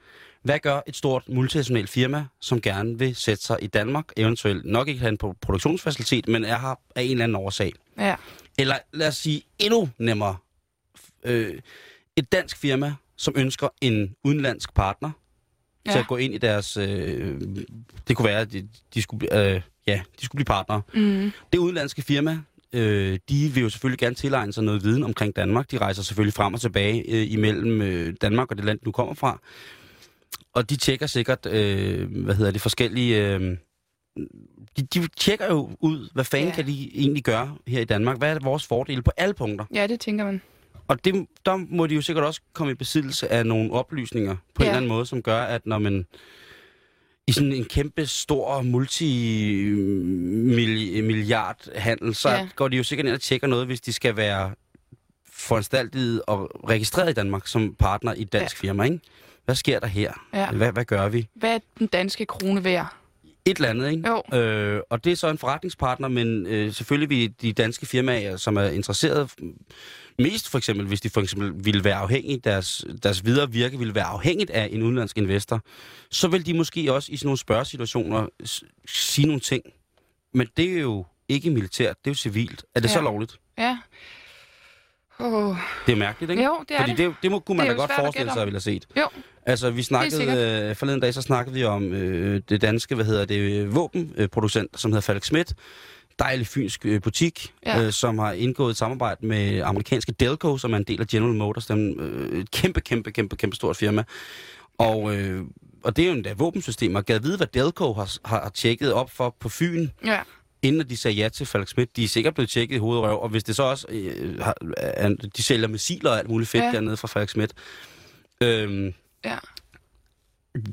hvad gør et stort multinationalt firma, som gerne vil sætte sig i Danmark, eventuelt nok ikke have en pro- produktionsfacilitet, men er her af en eller anden årsag? Ja. Eller lad os sige endnu nemmere. Øh, et dansk firma, som ønsker en udenlandsk partner ja. til at gå ind i deres... Øh, det kunne være, at de, de, skulle, øh, ja, de skulle blive partnere. Mm. Det udenlandske firma, øh, de vil jo selvfølgelig gerne tilegne sig noget viden omkring Danmark. De rejser selvfølgelig frem og tilbage øh, imellem øh, Danmark og det land, du kommer fra. Og de tjekker sikkert, øh, hvad hedder det, forskellige... Øh, de, de tjekker jo ud, hvad fanden ja. Kan de egentlig gøre her i Danmark? Hvad er vores fordele på alle punkter? Ja, det tænker man. Og det, der må de jo sikkert også komme i besiddelse af nogle oplysninger på ja. en eller anden måde, som gør, at når man i sådan en kæmpe stor multimilliardhandel, så ja. Går de jo sikkert ind og tjekker noget, hvis de skal være foranstaltet og registreret i Danmark som partner i et dansk ja. firma, ikke? Hvad sker der her? Ja. Hvad, hvad gør vi? Hvad er den danske krone værd? Et eller andet, ikke? Jo. Øh, og det er så en forretningspartner, men øh, selvfølgelig vil de danske firmaer, som er interesseret mest for eksempel, hvis de for eksempel ville være afhængige, deres, deres videre virke ville være afhængigt af en udenlandsk investor, så vil de måske også i sådan nogle spørgesituationer sige nogle ting. Men det er jo ikke militært, det er jo civilt. Er det ja. så lovligt? Ja. Oh. Det er mærkeligt, ikke? Jo, det er Fordi det. det, det må, kunne man Det da godt forestille sig, at ville have set. Jo, Altså, vi snakkede, øh, forleden dag, så snakkede vi om øh, det danske, hvad hedder det, øh, våbenproducent, som hedder Falk Schmidt. Dejlig fynsk øh, butik, ja. Øh, som har indgået et samarbejde med amerikanske Delco, som er en del af General Motors, dem, øh, et kæmpe, kæmpe, kæmpe, kæmpe stort firma. Og, øh, og det er jo endda våbensystemer. Gad vide, hvad Delco har, har har tjekket op for på Fyn, ja. Inden de sagde ja til Falk Schmidt. De er sikkert blevet tjekket i hovedrøv, og hvis det så også, øh, har, de sælger missiler og alt muligt fedt ja. Dernede fra Falk Schmidt. Øhm, Ja.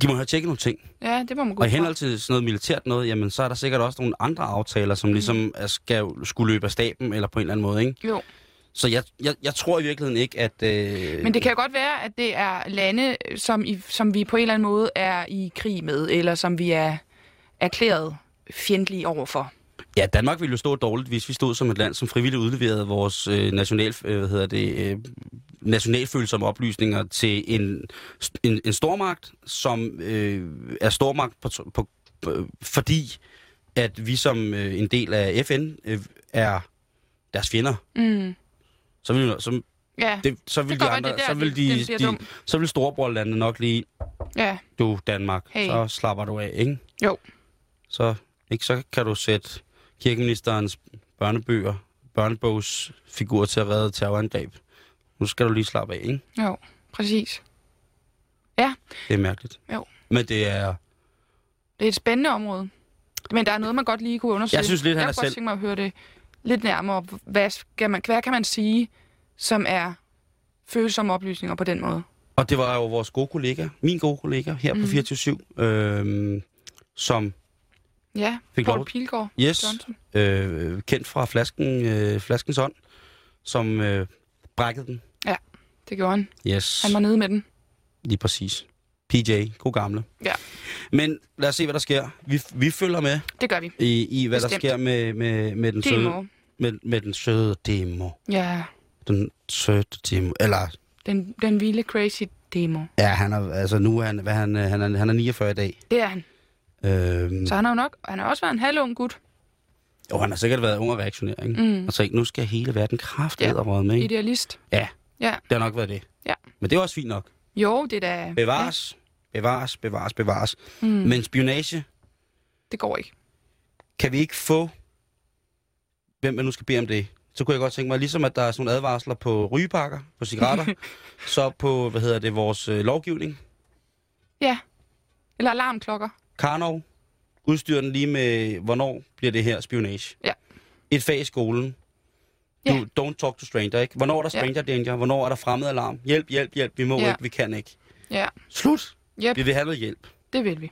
de må have tjekket nogle ting. ja, det må man gå Og i henhold til sådan noget militært noget, jamen så er der sikkert også nogle andre aftaler, som ligesom er, skal skulle løbe af staben, eller på en eller anden måde, ikke? Jo. Så jeg, jeg, jeg tror i virkeligheden ikke, at... Øh, Men det kan jo godt være, at det er lande, som, i, som vi på en eller anden måde er i krig med, eller som vi er erklæret fjendtlige overfor. Ja, Danmark ville jo stå dårligt, hvis vi stod som et land, som frivilligt udleverede vores øh, national, øh, hvad hedder det, øh, nationalfølsomme oplysninger til en, en, en stormagt, som øh, er stormagt på, på, på, fordi at vi som øh, en del af FN øh, er deres fjender, Mm. så vil, så, Ja, det, så vil Det de andre, det er så der, vil det- de, bliver de, så vil storebrorlandene nok lige, ja, du Danmark, Hey. så slapper du af, ikke? jo. Så, ikke, så kan du sætte kirkeministerens børnebøger, børnebogsfigur til at redde terrorangreb. Nu skal du lige slappe af, ikke? Jo, præcis. Det er mærkeligt. Jo. Men det er... Det er et spændende område. Men der er noget, man godt lige kunne undersøge. Jeg synes lidt, han jeg er kunne godt selv- tænke mig at høre det lidt nærmere. Hvad, skal man, hvad kan man sige, som er følsomme oplysninger på den måde? Og det var jo vores gode kollega, min gode kollega her på Mhm. 24-7, øh, som Ja, Fik Paul lov- Pilgaard yes, Johnson. øh, kendt fra flasken, øh, flaskens ånd, som øh, brækkede den. Det gjorde han. Yes, Han var nede med den. lige præcis. PJ, god gamle. Ja. Men lad os se, hvad der sker. Vi, vi følger med Det gør vi. i, i hvad Bestemt. der sker med, med, med, den søde, Demo. med, med den søde demo. Ja, Den søde demo. Eller, den, den vilde crazy demo. ja, han er, altså nu er han, hvad, han, han, er, han er 49 i dag. Det er han. Øhm, Så han har jo nok, han har også været en halvung gut. jo, han har sikkert været ung og reaktionær, ikke? Mm. Og tænkt, nu skal hele verden kraftedder Ja. ja. røde med, ikke? Idealist. Ja, Ja. det har nok været det. Ja. Men det er også fint nok. Jo, det er da... Bevares, bevares, bevares, bevares. Ja. Mm. Men spionage, Det går ikke. kan vi ikke få, hvem man nu skal bede om det, så kunne jeg godt tænke mig, ligesom at der er sådan nogle advarsler på rygepakker, på cigaretter, <laughs> så på, hvad hedder det, vores øh, lovgivning. Ja. Eller alarmklokker. Karnov, udstyr den lige med, hvornår bliver det her spionage. Ja. Et fag i skolen. Ja. Du, don't talk to stranger, ikke? Hvornår er der Ja. stranger danger? Hvornår er der fremmed alarm? Hjælp, hjælp, hjælp. Vi må Ja. ikke, vi kan ikke. Ja. Slut. Yep, Vi vil have noget hjælp. det vil vi.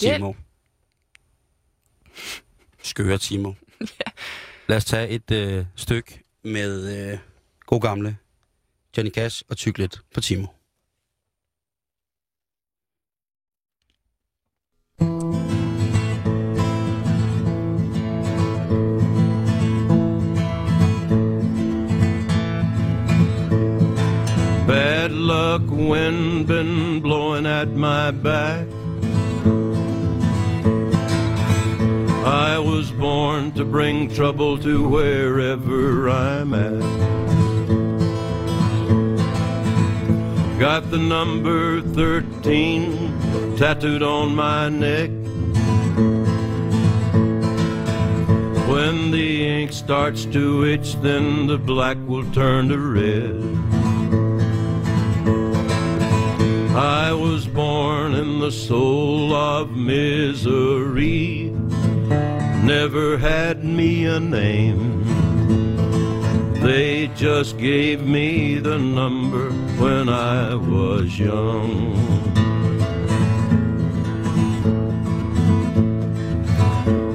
Hjælp. Timo. Skøre Timo. <laughs> Lad os tage et øh, stykke med øh, god gamle Johnny Cash og tyk lidt på Timo. Luck, wind been blowing at my back. I was born to bring trouble to wherever I'm at. Got the number 13 tattooed on my neck. When the ink starts to itch, then the black will turn to red. I was born in the soul of misery. Never had me a name. They just gave me the number when I was young.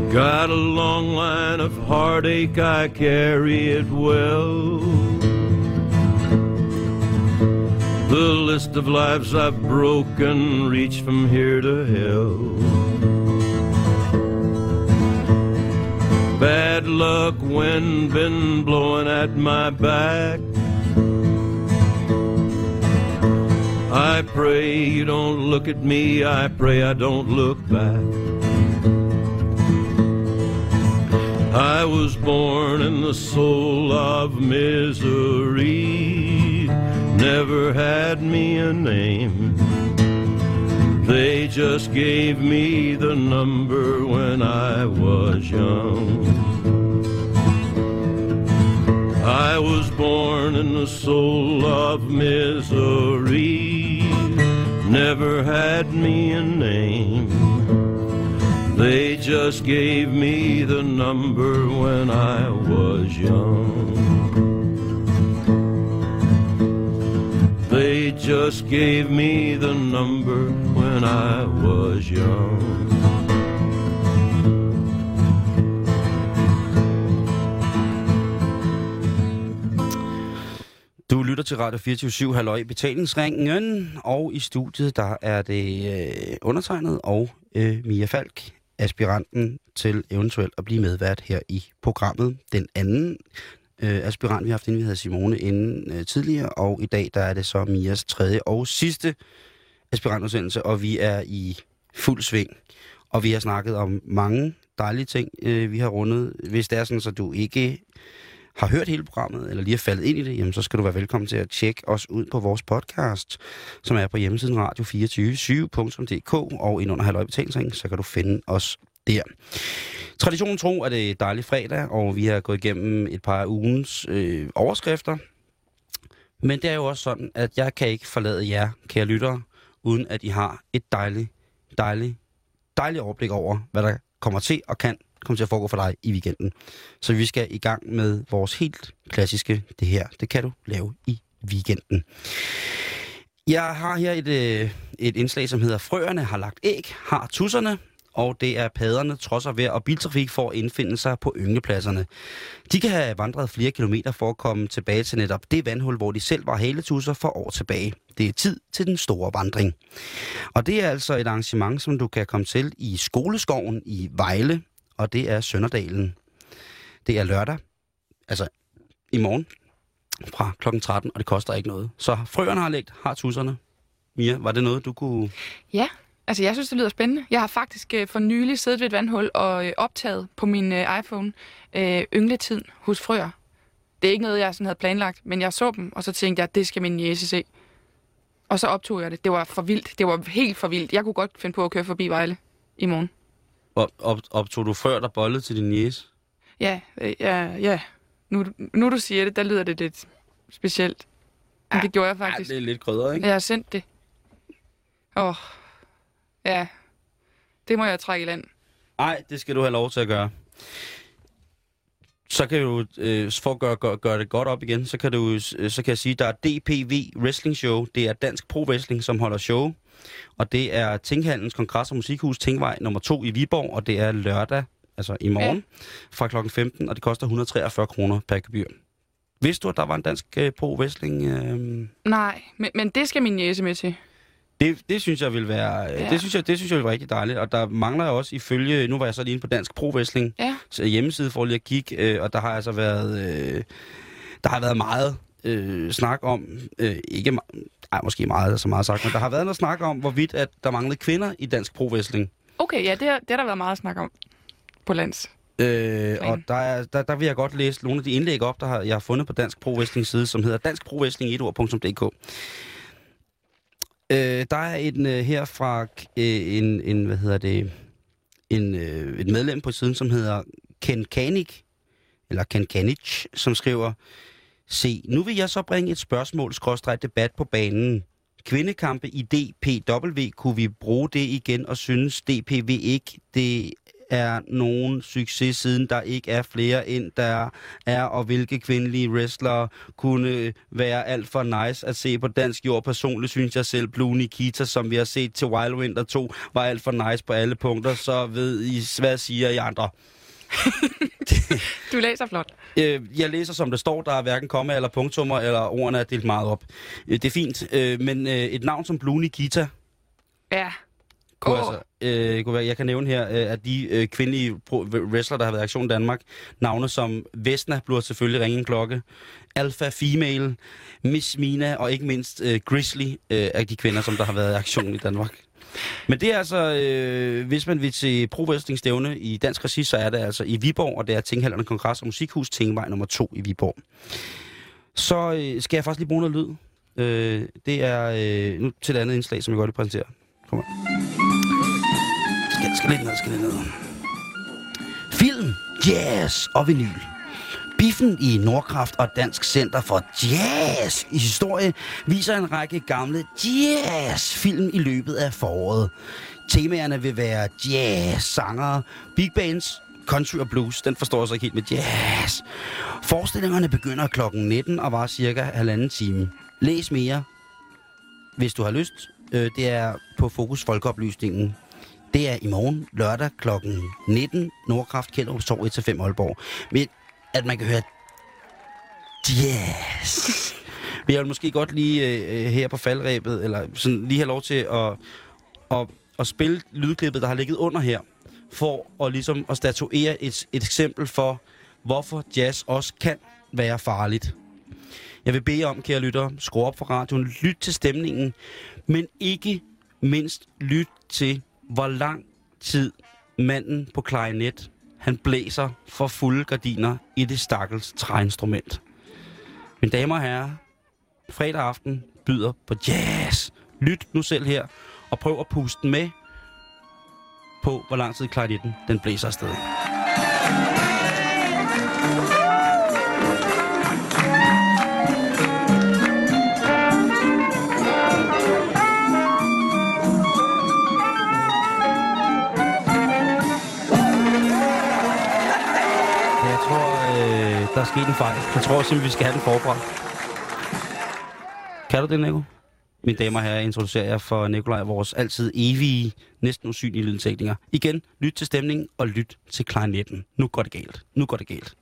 Got a long line of heartache, I carry it well. The list of lives I've broken reach from here to hell. Bad luck, wind been blowing at my back. I pray you don't look at me, I pray I don't look back. I was born in the soul of misery, never had me a name. They just gave me the number when I was young. I was born in the soul of misery, never had me a name. They just gave me the number when I was young. They just gave me the number when I was young. Du lytter til Radio 24 Halløj betalingsringen, og i studiet der er det øh, undertegnet og øh, Mia Falk, aspiranten til eventuelt at blive medvært her i programmet. Den anden øh, aspirant, vi har haft inden vi havde Simone inden øh, tidligere, og i dag der er det så Mias tredje og sidste aspirantudsendelse, og vi er i fuld sving. Og vi har snakket om mange dejlige ting, øh, vi har rundet. Hvis det er sådan, så du ikke har hørt hele programmet, eller lige er faldet ind i det, jamen så skal du være velkommen til at tjekke os ud på vores podcast, som er på hjemmesiden radio247.dk, og ind under halvøjbetalingsring, så kan du finde os der. Traditionen tro er det dejlig fredag, og vi har gået igennem et par af ugens øh, overskrifter. Men det er jo også sådan, at jeg kan ikke forlade jer, kære lyttere, uden at I har et dejligt, dejligt, dejligt overblik over, hvad der kommer til og kan komme til at foregå for dig i weekenden. Så vi skal i gang med vores helt klassiske, det her, det kan du lave i weekenden. Jeg har her et, øh, et indslag, som hedder Frøerne har lagt æg, har tusserne, og det er paderne trods af vejr og biltrafik for at indfinde sig på ynglepladserne. De kan have vandret flere kilometer for at komme tilbage til netop det vandhul, hvor de selv var haletusser for år tilbage. Det er tid til den store vandring. Og det er altså et arrangement, som du kan komme til i Skoleskoven i Vejle, og det er Sønderdalen. Det er lørdag, altså i morgen, fra kl. 13, og det koster ikke noget. Så frøerne har lægt, har tusserne. Mia, var det noget, du kunne... Ja, altså jeg synes, det lyder spændende. Jeg har faktisk øh, for nylig siddet ved et vandhul og øh, optaget på min øh, iPhone øh, yngletid hos frøer. Det er ikke noget, jeg sådan havde planlagt, men jeg så dem, og så tænkte jeg, det skal min jæse se. Og så optog jeg det. Det var for vildt. Det var helt for vildt. Jeg kunne godt finde på at køre forbi Vejle i morgen. Op, op, optog du frøer, der bollede til din jæse? Ja, øh, ja, ja. Nu, nu du siger det, der lyder det lidt specielt. Men Ja, det gjorde jeg Ja, faktisk. det er lidt krydder, ikke? Jeg har sendt det. Åh, oh. Ja. Det må jeg trække i land. Nej, det skal du have lov til at gøre. Så kan du, øh, for at gøre, gøre, gøre det godt op igen, så kan, du, øh, så kan jeg sige, at der er DPV Wrestling Show. Det er Dansk Pro Wrestling, som holder show. Og det er Tinghandels Kongres- og Musikhus Tingvej nummer 2 i Viborg, og det er lørdag, altså i morgen, ja. fra kl. 15, og det koster 143 kroner per gebyr. Vidste du, at der var en dansk øh, pro wrestling? Øh... Nej, men, men det skal min jæse med til. Det, det synes jeg vil være, ja. Ja. det synes jeg, det synes jeg vil være rigtig dejligt. Og der mangler jeg også ifølge, nu var jeg så lige inde på Dansk Pro Wrestling, Ja. hjemmeside for lige at kigge, øh, og der har altså været, øh, der har været meget øh, snak om, øh, ikke ej, måske meget, så meget sagt, men der har været noget snak om, hvorvidt at der manglede kvinder i Dansk Pro Wrestling. Okay, ja, det, har- det har der været meget snak om på lands. Øh, og der, er, der, der vil jeg godt læse nogle af de indlæg op, der har, jeg har fundet på Dansk Pro Wrestling side, som hedder danskprowrestling1ord.dk. Øh, der er en øh, her fra øh, en, en, hvad hedder det, en, øh, et medlem på siden, som hedder Ken Kanik, eller Ken Kanich, som skriver, Se, nu vil jeg så bringe et spørgsmål, skråstrej debat på banen. Kvindekampe i DPW, kunne vi bruge det igen og synes DPV ikke, det er nogen succes, siden der ikke er flere end der er, og hvilke kvindelige wrestlere kunne være alt for nice at se på dansk jord. Personligt synes jeg selv, Blue Nikita, som vi har set til Wild Winter 2, var alt for nice på alle punkter, så ved I, hvad siger I andre? <laughs> Du læser flot. Øh, jeg læser, som det står. Der er hverken komma eller punktummer, eller ordene er delt meget op. Øh, det er fint. Øh, men øh, et navn som Blue Nikita, Ja. Kunne, Åh. altså, øh, kunne være, jeg kan nævne her, øh, at de øh, kvindelige pro- wrestler, der har været i Aktion Danmark, navne som Vesna bliver selvfølgelig ringe en klokke, Alpha Female, Miss Mina og ikke mindst øh, Grizzly øh, er de kvinder, som der har været i aktion i Danmark. Men det er altså, øh, hvis man vil til pro wrestling stævne i dansk regi, så er det altså i Viborg, og det er Tinghallerne Kongres og Musikhus Tingvej nummer 2 i Viborg. Så øh, skal jeg faktisk lige bruge noget lyd. Øh, det er øh, nu til et andet indslag, som jeg godt vil præsentere. Kom her. Skal, skal lidt ned, skal lidt ned. Film, jazz og vinyl. Biffen i Nordkraft og Dansk Center for Jazz i historie viser en række gamle jazzfilm i løbet af foråret. Temaerne vil være jazz, sangere, big bands, country og blues. Den forstår jeg så ikke helt med jazz. Forestillingerne begynder kl. 19 og var cirka halvanden time. Læs mere, hvis du har lyst. Øh, det er på Fokus Folkeoplysningen. Det er i morgen, lørdag kl. 19, Nordkraft, Kjellerup Torv 1-5 Aalborg. Men at man kan høre jazz. Men jeg vil måske godt lige øh, øh, her på faldrebet, eller sådan lige have lov til at, at, at spille lydklippet, der har ligget under her, for at, ligesom at statuere et, et eksempel for, hvorfor jazz også kan være farligt. Jeg vil bede om, kære lytter, skru op for radioen, lyt til stemningen, men ikke mindst lyt til hvor lang tid manden på klarinet, han blæser for fulde gardiner i det stakkels træinstrument. Mine damer og herrer, fredag aften byder på jazz. Lyt nu selv her, og prøv at puste med på, hvor lang tid klarinetten den blæser afsted. Sket en fejl. Jeg tror simpelthen, vi skal have den forfra. Kan du det, Nico? Mine damer og herrer, introducerer jeg for Nikolaj vores altid evige, næsten usynlige lydtækninger. Igen, lyt til stemningen og lyt til klarinetten. Nu går det galt. Nu går det galt.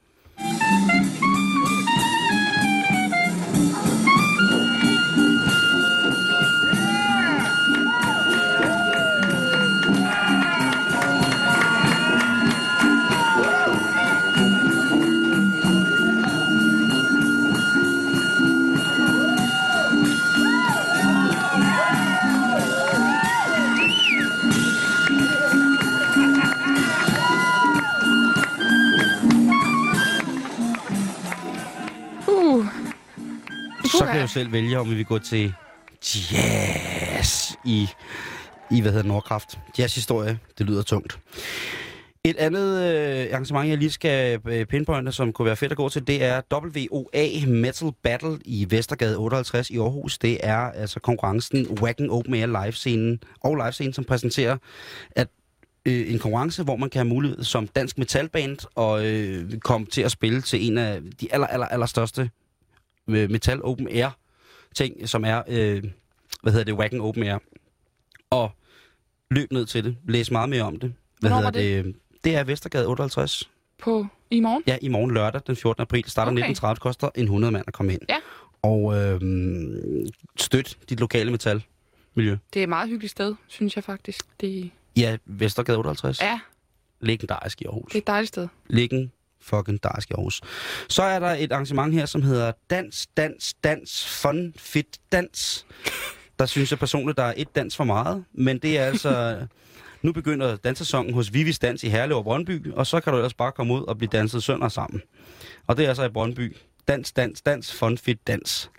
Selv vælge, om vi vil gå til jazz i, i hvad hedder Nordkraft. Jazzhistorie, det lyder tungt. Et andet øh, arrangement, jeg lige skal øh, pinpointe, som kunne være fedt at gå til, det er WOA Metal Battle i Vestergade 58 i Aarhus. Det er altså konkurrencen Wacken Open Air Live-scenen og live-scenen, som præsenterer at øh, en konkurrence, hvor man kan have mulighed som dansk metalband og øh, komme til at spille til en af de aller, aller, aller største øh, metal open air ting, som er, øh, hvad hedder det, Wacken Open Air. Og løb ned til det. Læs meget mere om det. Hvad Hvornår hedder var det? Det er Vestergade 58. På i morgen? Ja, i morgen lørdag den 14. april. Det starter Okay. 19.30, koster en 100 mand at komme ind. Ja. Og øh, støt dit lokale metalmiljø. Det er et meget hyggeligt sted, synes jeg faktisk. Det, Ja, Vestergade 58. ja, Legendarisk i Aarhus. det er et dejligt sted. Liggen fucking darsk i Aarhus. Så er der et arrangement her, som hedder Dans, Dans, Dans, Fun, Fit, Dans. Der synes jeg personligt, der er et dans for meget, men det er altså... <laughs> Nu begynder dansesæsonen hos Vivis Dans i Herlev og Brøndby, og så kan du ellers bare komme ud og blive danset sønder sammen. Og det er altså i Brøndby. Dans, dans, dans, fun, fit, dans.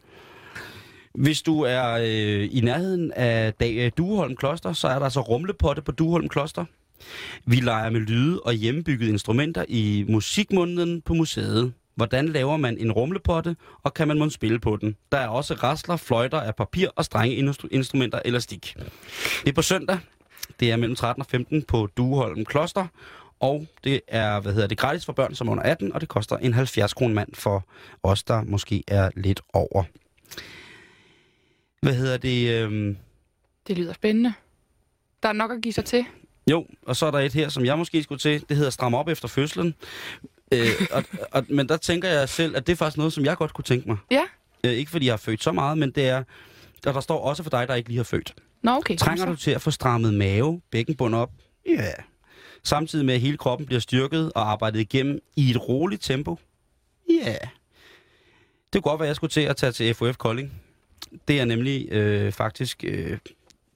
Hvis du er øh, i nærheden af Dag- Dueholm Kloster, så er der altså rumlepotte på Dueholm Kloster. Vi leger med lyde og hjemmebyggede instrumenter i musikmåneden på museet. Hvordan laver man en rumlepotte, og kan man måske spille på den? Der er også rasler, fløjter af papir og strenge instru- instrumenter eller stik. Det er på søndag. Det er mellem 13 og 15 på Dueholm Kloster. Og det er, hvad hedder det, gratis for børn som er under 18, og det koster en 70 kroner mand for os, der måske er lidt over. Hvad hedder det? Øhm Det lyder spændende. Der er nok at give sig til. Jo, og så er der et her, som jeg måske skulle til. Det hedder Stram op efter fødslen. Øh, og, og, men der tænker jeg selv, at det er faktisk noget, som jeg godt kunne tænke mig. Ja. Øh, ikke fordi jeg har født så meget, men det er... Og der står også for dig, der ikke lige har født. Nå, okay. Trænger du til at få strammet mave, bækkenbund op? Ja. Samtidig med, at hele kroppen bliver styrket og arbejdet igennem i et roligt tempo? Ja. Det kunne godt være, at jeg skulle til at tage til FOF Kolding. Det er nemlig øh, faktisk... Øh,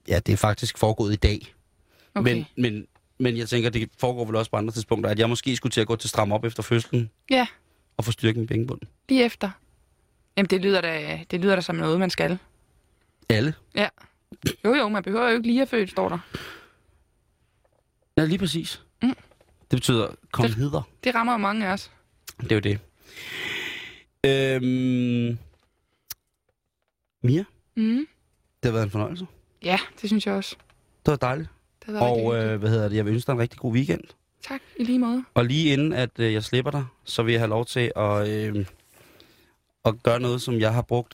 ja, det er faktisk foregået i dag. Okay. Men, men, men jeg tænker, det foregår vel også på andre tidspunkter, at jeg måske skulle til at gå til stram op efter fødslen Ja, og få styrken i bækkenbund. lige efter. Jamen, det lyder da, det lyder da som noget, man skal. Alle. Ja. Jo, jo, man behøver jo ikke lige at født, står der. Ja, lige præcis. Mm. Det betyder, kom Det- videre. Det rammer jo mange af os. Det er jo det. Øhm, Mia, Mm. det har været en fornøjelse. Ja, det synes jeg også. Det var dejligt. Det Og øh, hvad hedder det, jeg vil ønske dig en rigtig god weekend. Tak, i lige måde. Og lige inden at øh, jeg slipper dig, så vil jeg have lov til at, øh, at gøre noget, som jeg har brugt